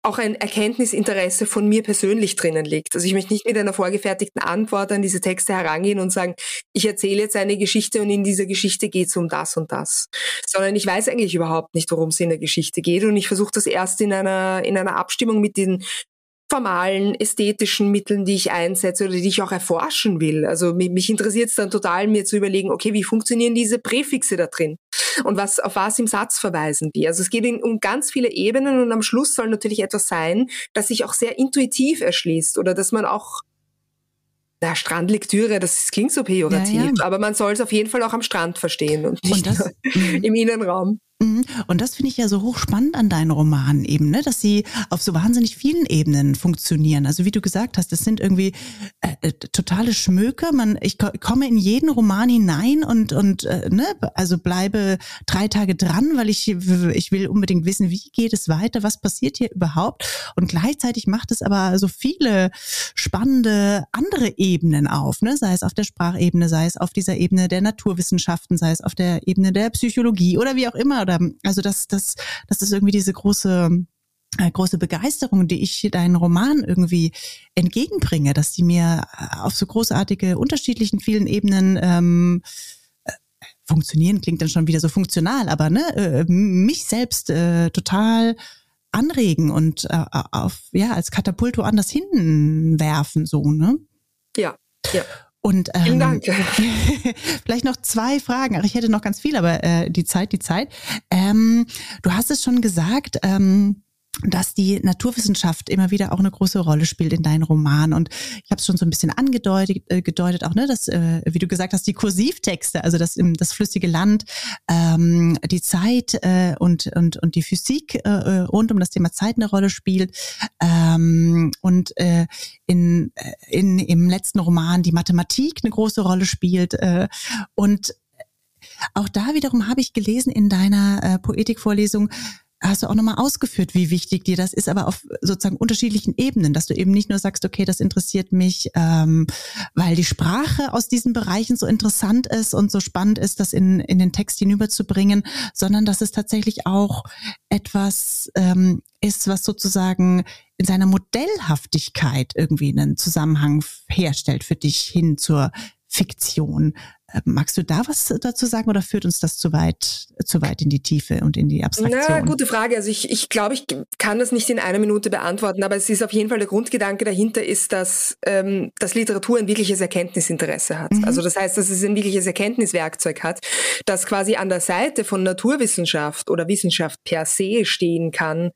auch ein Erkenntnisinteresse von mir persönlich drinnen liegt. Also ich möchte nicht mit einer vorgefertigten Antwort an diese Texte herangehen und sagen, ich erzähle jetzt eine Geschichte und in dieser Geschichte geht es um das und das. Sondern ich weiß eigentlich überhaupt nicht, worum es in der Geschichte geht und ich versuche das erst in einer, in einer Abstimmung mit den formalen, ästhetischen Mitteln, die ich einsetze oder die ich auch erforschen will. Also mich, mich interessiert es dann total, mir zu überlegen, okay, wie funktionieren diese Präfixe da drin? Und was, auf was im Satz verweisen die? Also es geht in, um ganz viele Ebenen und am Schluss soll natürlich etwas sein, das sich auch sehr intuitiv erschließt oder dass man auch na, Strandlektüre, das klingt so pejorativ, ja, ja. aber man soll es auf jeden Fall auch am Strand verstehen und nicht und das, im Innenraum. Mhm. Und das finde ich ja so hochspannend an deinen Romanen eben, ne? dass sie auf so wahnsinnig vielen Ebenen funktionieren. Also wie du gesagt hast, das sind irgendwie äh, äh totale Schmöker. Man, ich komme in jeden Roman hinein und und äh, ne, also bleibe drei Tage dran, weil ich ich will unbedingt wissen, wie geht es weiter, was passiert hier überhaupt. Und gleichzeitig macht es aber so viele spannende andere Ebenen auf, ne? sei es auf der Sprachebene, sei es auf dieser Ebene der Naturwissenschaften, sei es auf der Ebene der Psychologie oder wie auch immer oder oder also das, das, das ist irgendwie diese große äh, große Begeisterung, die ich deinen Roman irgendwie entgegenbringe, dass die mir äh, auf so großartige, unterschiedlichen vielen Ebenen ähm, äh, funktionieren, klingt dann schon wieder so funktional, aber ne, äh, mich selbst äh, total anregen und äh, auf ja als Katapult woanders hinwerfen so ne? Ja ja und ähm, Vielen Dank. vielleicht noch zwei Fragen. Ach, ich hätte noch ganz viel, aber äh, die Zeit, die Zeit. Ähm, du hast es schon gesagt. Ähm, dass die Naturwissenschaft immer wieder auch eine große Rolle spielt in deinen Romanen. Und ich habe es schon so ein bisschen angedeutet, äh, gedeutet auch, ne, dass, äh, wie du gesagt hast, die Kursivtexte, also das, das flüssige Land, ähm, die Zeit äh, und, und, und die Physik äh, äh, rund um das Thema Zeit eine Rolle spielt. Ähm, und äh, in, äh, in, im letzten Roman die Mathematik eine große Rolle spielt. Äh, und auch da wiederum habe ich gelesen in deiner äh, Poetikvorlesung, hast du auch nochmal ausgeführt, wie wichtig dir das ist, aber auf sozusagen unterschiedlichen Ebenen, dass du eben nicht nur sagst, okay, das interessiert mich, ähm, weil die Sprache aus diesen Bereichen so interessant ist und so spannend ist, das in, in den Text hinüberzubringen, sondern dass es tatsächlich auch etwas ähm, ist, was sozusagen in seiner Modellhaftigkeit irgendwie einen Zusammenhang herstellt für dich hin zur Fiktion. Magst du da was dazu sagen oder führt uns das zu weit, zu weit in die Tiefe und in die Abstraktion? Na, gute Frage. Also ich, ich glaube, ich kann das nicht in einer Minute beantworten, aber es ist auf jeden Fall der Grundgedanke dahinter ist, dass, ähm, dass Literatur ein wirkliches Erkenntnisinteresse hat. Mhm. Also das heißt, dass es ein wirkliches Erkenntniswerkzeug hat, das quasi an der Seite von Naturwissenschaft oder Wissenschaft per se stehen kann,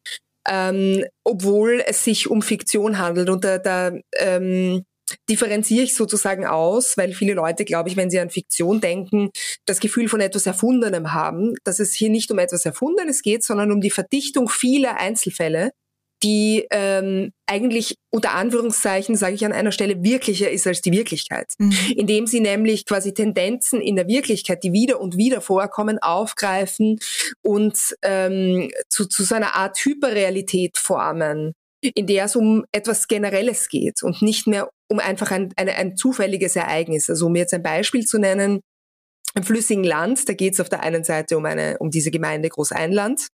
ähm, obwohl es sich um Fiktion handelt. Und da, da ähm, differenziere ich sozusagen aus, weil viele Leute, glaube ich, wenn sie an Fiktion denken, das Gefühl von etwas Erfundenem haben, dass es hier nicht um etwas Erfundenes geht, sondern um die Verdichtung vieler Einzelfälle, die ähm, eigentlich unter Anführungszeichen, sage ich an einer Stelle, wirklicher ist als die Wirklichkeit. Mhm. Indem sie nämlich quasi Tendenzen in der Wirklichkeit, die wieder und wieder vorkommen, aufgreifen und ähm, zu, zu so einer Art Hyperrealität formen, in der es um etwas Generelles geht und nicht mehr um einfach ein, ein, ein zufälliges Ereignis. Also um jetzt ein Beispiel zu nennen, im flüssigen Land, da geht es auf der einen Seite um eine, um diese Gemeinde Großeinland.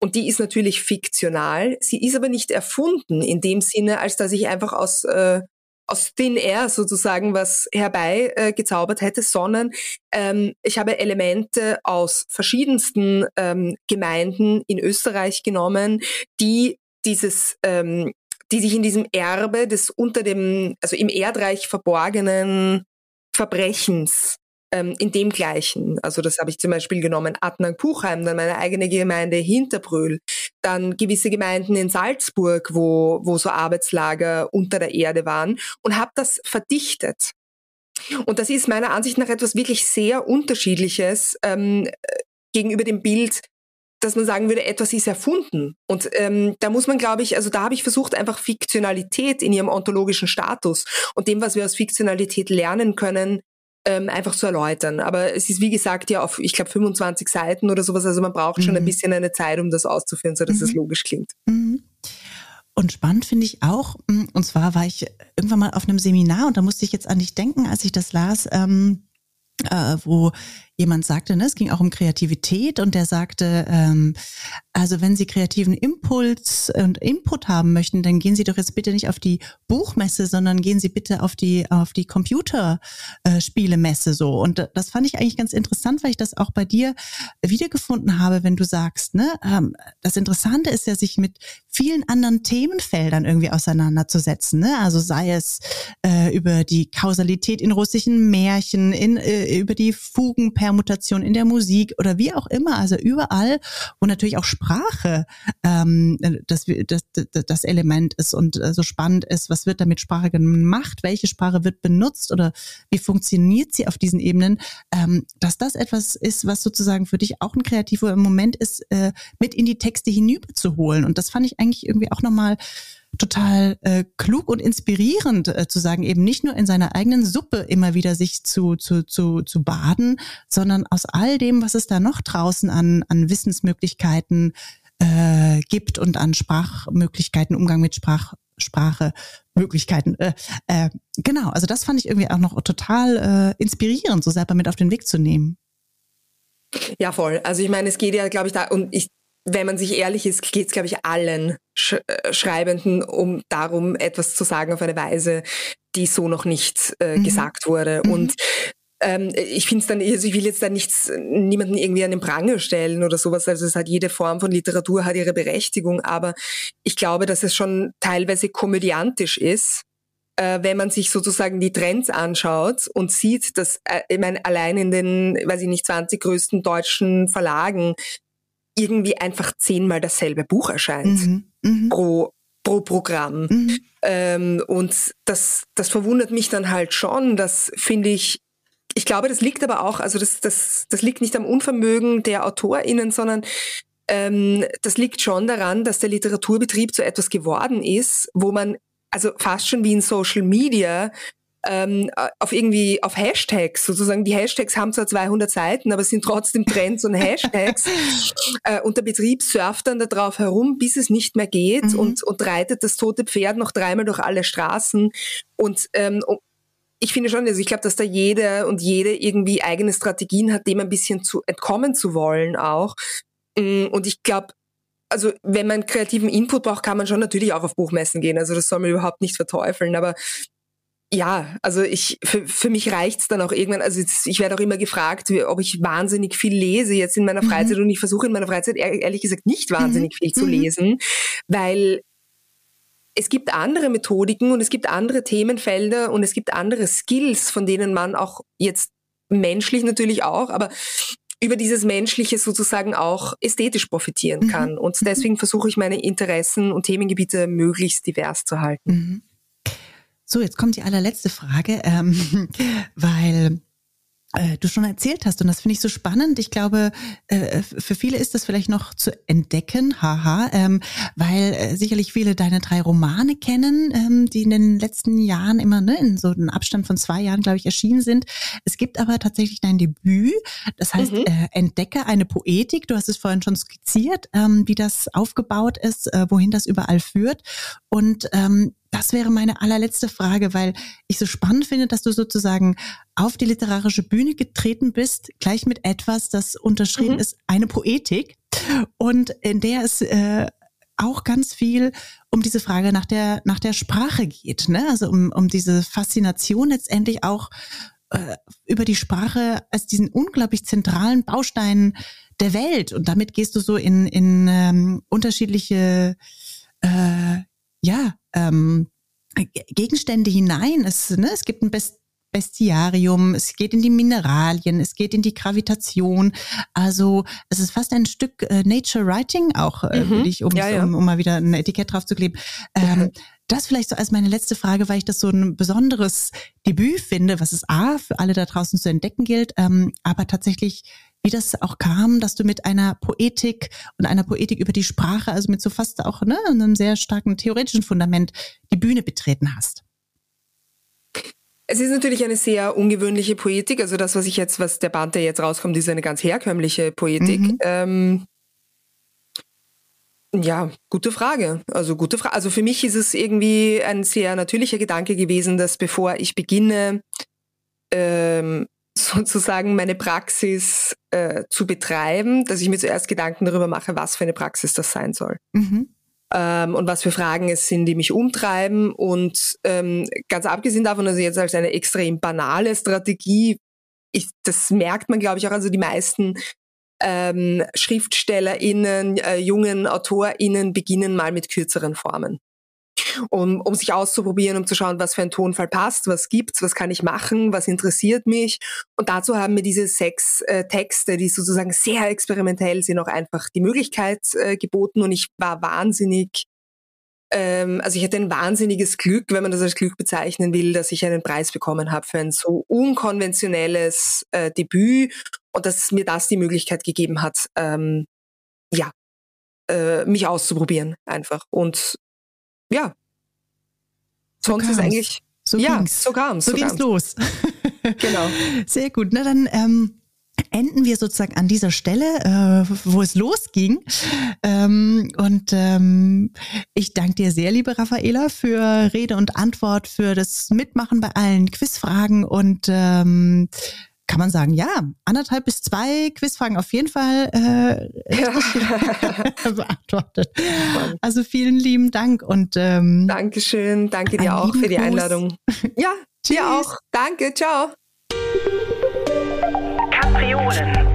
Und die ist natürlich fiktional. Sie ist aber nicht erfunden in dem Sinne, als dass ich einfach aus, äh, aus Thin Air sozusagen was herbei äh, hätte, sondern ähm, ich habe Elemente aus verschiedensten ähm, Gemeinden in Österreich genommen, die dieses ähm, die sich in diesem Erbe des unter dem, also im Erdreich verborgenen Verbrechens ähm, in dem gleichen. Also das habe ich zum Beispiel genommen, Adnang-Puchheim, dann meine eigene Gemeinde Hinterbrühl, dann gewisse Gemeinden in Salzburg, wo, wo so Arbeitslager unter der Erde waren und habe das verdichtet. Und das ist meiner Ansicht nach etwas wirklich sehr Unterschiedliches ähm, gegenüber dem Bild, dass man sagen würde, etwas ist erfunden. Und ähm, da muss man, glaube ich, also da habe ich versucht, einfach Fiktionalität in ihrem ontologischen Status und dem, was wir aus Fiktionalität lernen können, ähm, einfach zu erläutern. Aber es ist, wie gesagt, ja auf, ich glaube, 25 Seiten oder sowas. Also man braucht mhm. schon ein mhm. bisschen eine Zeit, um das auszuführen, so dass mhm. es logisch klingt. Mhm. Und spannend finde ich auch, mm, und zwar war ich irgendwann mal auf einem Seminar und da musste ich jetzt an dich denken, als ich das las, ähm, äh, wo jemand sagte, ne, es ging auch um Kreativität und der sagte, ähm, also wenn Sie kreativen Impuls und Input haben möchten, dann gehen Sie doch jetzt bitte nicht auf die Buchmesse, sondern gehen Sie bitte auf die auf die Computerspielemesse so. Und das fand ich eigentlich ganz interessant, weil ich das auch bei dir wiedergefunden habe, wenn du sagst, ne, ähm, das Interessante ist ja, sich mit vielen anderen Themenfeldern irgendwie auseinanderzusetzen. Ne? Also sei es äh, über die Kausalität in russischen Märchen, in, äh, über die Fugen Permutation in der Musik oder wie auch immer, also überall, wo natürlich auch Sprache ähm, das, das, das Element ist und äh, so spannend ist, was wird da mit Sprache gemacht, welche Sprache wird benutzt oder wie funktioniert sie auf diesen Ebenen, ähm, dass das etwas ist, was sozusagen für dich auch ein kreativer Moment ist, äh, mit in die Texte hinüberzuholen. Und das fand ich eigentlich irgendwie auch nochmal total äh, klug und inspirierend äh, zu sagen, eben nicht nur in seiner eigenen Suppe immer wieder sich zu, zu, zu, zu baden, sondern aus all dem, was es da noch draußen an, an Wissensmöglichkeiten äh, gibt und an Sprachmöglichkeiten, Umgang mit Sprach, Sprache, Möglichkeiten. Äh, äh, genau, also das fand ich irgendwie auch noch total äh, inspirierend, so selber mit auf den Weg zu nehmen. Ja, voll. Also ich meine, es geht ja, glaube ich, da, und ich wenn man sich ehrlich ist, geht es, glaube ich, allen Sch äh, Schreibenden um darum, etwas zu sagen auf eine Weise, die so noch nicht äh, mhm. gesagt wurde. Mhm. Und ähm, ich finde es dann, also ich will jetzt da nichts, niemanden irgendwie an den Pranger stellen oder sowas. Also es hat jede Form von Literatur hat ihre Berechtigung, aber ich glaube, dass es schon teilweise komödiantisch ist, äh, wenn man sich sozusagen die Trends anschaut und sieht, dass äh, ich meine, allein in den, weiß ich nicht, 20 größten deutschen Verlagen irgendwie einfach zehnmal dasselbe Buch erscheint mhm. Mhm. pro pro Programm. Mhm. Ähm, und das, das verwundert mich dann halt schon. Das finde ich, ich glaube, das liegt aber auch, also das, das, das liegt nicht am Unvermögen der AutorInnen, sondern ähm, das liegt schon daran, dass der Literaturbetrieb zu etwas geworden ist, wo man also fast schon wie in Social Media ähm, auf irgendwie auf Hashtags sozusagen. Die Hashtags haben zwar 200 Seiten, aber sind trotzdem Trends und Hashtags. äh, und der Betrieb surft dann darauf herum, bis es nicht mehr geht mhm. und, und reitet das tote Pferd noch dreimal durch alle Straßen. Und ähm, ich finde schon, also ich glaube, dass da jeder und jede irgendwie eigene Strategien hat, dem ein bisschen zu entkommen zu wollen auch. Mm, und ich glaube, also wenn man kreativen Input braucht, kann man schon natürlich auch auf Buchmessen gehen. Also das soll man überhaupt nicht verteufeln. Aber ja, also ich für, für mich reicht's dann auch irgendwann. Also ich werde auch immer gefragt, ob ich wahnsinnig viel lese jetzt in meiner mhm. Freizeit mhm. und ich versuche in meiner Freizeit ehrlich gesagt nicht wahnsinnig mhm. viel zu mhm. lesen, weil es gibt andere Methodiken und es gibt andere Themenfelder und es gibt andere Skills, von denen man auch jetzt menschlich natürlich auch, aber über dieses Menschliche sozusagen auch ästhetisch profitieren mhm. kann. Und deswegen versuche ich meine Interessen und Themengebiete möglichst divers zu halten. So, jetzt kommt die allerletzte Frage, ähm, weil äh, du schon erzählt hast. Und das finde ich so spannend. Ich glaube, äh, für viele ist das vielleicht noch zu entdecken, haha, ähm, weil äh, sicherlich viele deine drei Romane kennen, ähm, die in den letzten Jahren immer ne, in so einem Abstand von zwei Jahren, glaube ich, erschienen sind. Es gibt aber tatsächlich dein Debüt, das heißt mhm. Entdecke eine Poetik. Du hast es vorhin schon skizziert, ähm, wie das aufgebaut ist, wohin das überall führt. Und das wäre meine allerletzte Frage, weil ich so spannend finde, dass du sozusagen auf die literarische Bühne getreten bist, gleich mit etwas, das unterschrieben mhm. ist, eine Poetik und in der es äh, auch ganz viel um diese Frage nach der nach der Sprache geht, ne? Also um um diese Faszination letztendlich auch äh, über die Sprache als diesen unglaublich zentralen Baustein der Welt und damit gehst du so in in ähm, unterschiedliche äh, ja ähm, Gegenstände hinein. Es, ne, es gibt ein Best Bestiarium, es geht in die Mineralien, es geht in die Gravitation. Also es ist fast ein Stück äh, Nature Writing auch, äh, mhm. ich, um, ja, ja. Um, um, mal wieder ein Etikett drauf zu kleben. Ähm, das vielleicht so als meine letzte Frage, weil ich das so ein besonderes Debüt finde, was es A für alle da draußen zu entdecken gilt, ähm, aber tatsächlich wie das auch kam, dass du mit einer Poetik und einer Poetik über die Sprache, also mit so fast auch ne, einem sehr starken theoretischen Fundament, die Bühne betreten hast. Es ist natürlich eine sehr ungewöhnliche Poetik. Also das, was ich jetzt, was der Band, der jetzt rauskommt, ist eine ganz herkömmliche Poetik. Mhm. Ähm, ja, gute Frage. Also gute Frage. Also für mich ist es irgendwie ein sehr natürlicher Gedanke gewesen, dass bevor ich beginne, ähm, sozusagen meine Praxis äh, zu betreiben, dass ich mir zuerst Gedanken darüber mache, was für eine Praxis das sein soll. Mhm. Ähm, und was für Fragen es sind, die mich umtreiben. Und ähm, ganz abgesehen davon, dass ich jetzt als eine extrem banale Strategie, ich, das merkt man, glaube ich, auch, also die meisten ähm, SchriftstellerInnen, äh, jungen AutorInnen beginnen mal mit kürzeren Formen um, um sich auszuprobieren, um zu schauen, was für ein Tonfall passt, was gibt's, was kann ich machen, was interessiert mich. Und dazu haben mir diese sechs äh, Texte, die sozusagen sehr experimentell sind, auch einfach die Möglichkeit äh, geboten. Und ich war wahnsinnig ähm, also ich hatte ein wahnsinniges Glück, wenn man das als Glück bezeichnen will, dass ich einen Preis bekommen habe für ein so unkonventionelles äh, Debüt und dass mir das die Möglichkeit gegeben hat, ähm, ja, äh, mich auszuprobieren einfach. Und ja. So Sonst ist eigentlich. So ja, ging's. so kam's. So, so ging's los. genau. Sehr gut. Na dann ähm, enden wir sozusagen an dieser Stelle, äh, wo es losging. Ähm, und ähm, ich danke dir sehr, liebe Raffaela, für Rede und Antwort, für das Mitmachen bei allen Quizfragen und ähm, kann man sagen, ja, anderthalb bis zwei Quizfragen auf jeden Fall äh, ja. beantwortet. Also vielen lieben Dank und ähm, Dankeschön, danke dir auch für die Gruß. Einladung. Ja, dir auch. Danke, ciao. Kapriolen.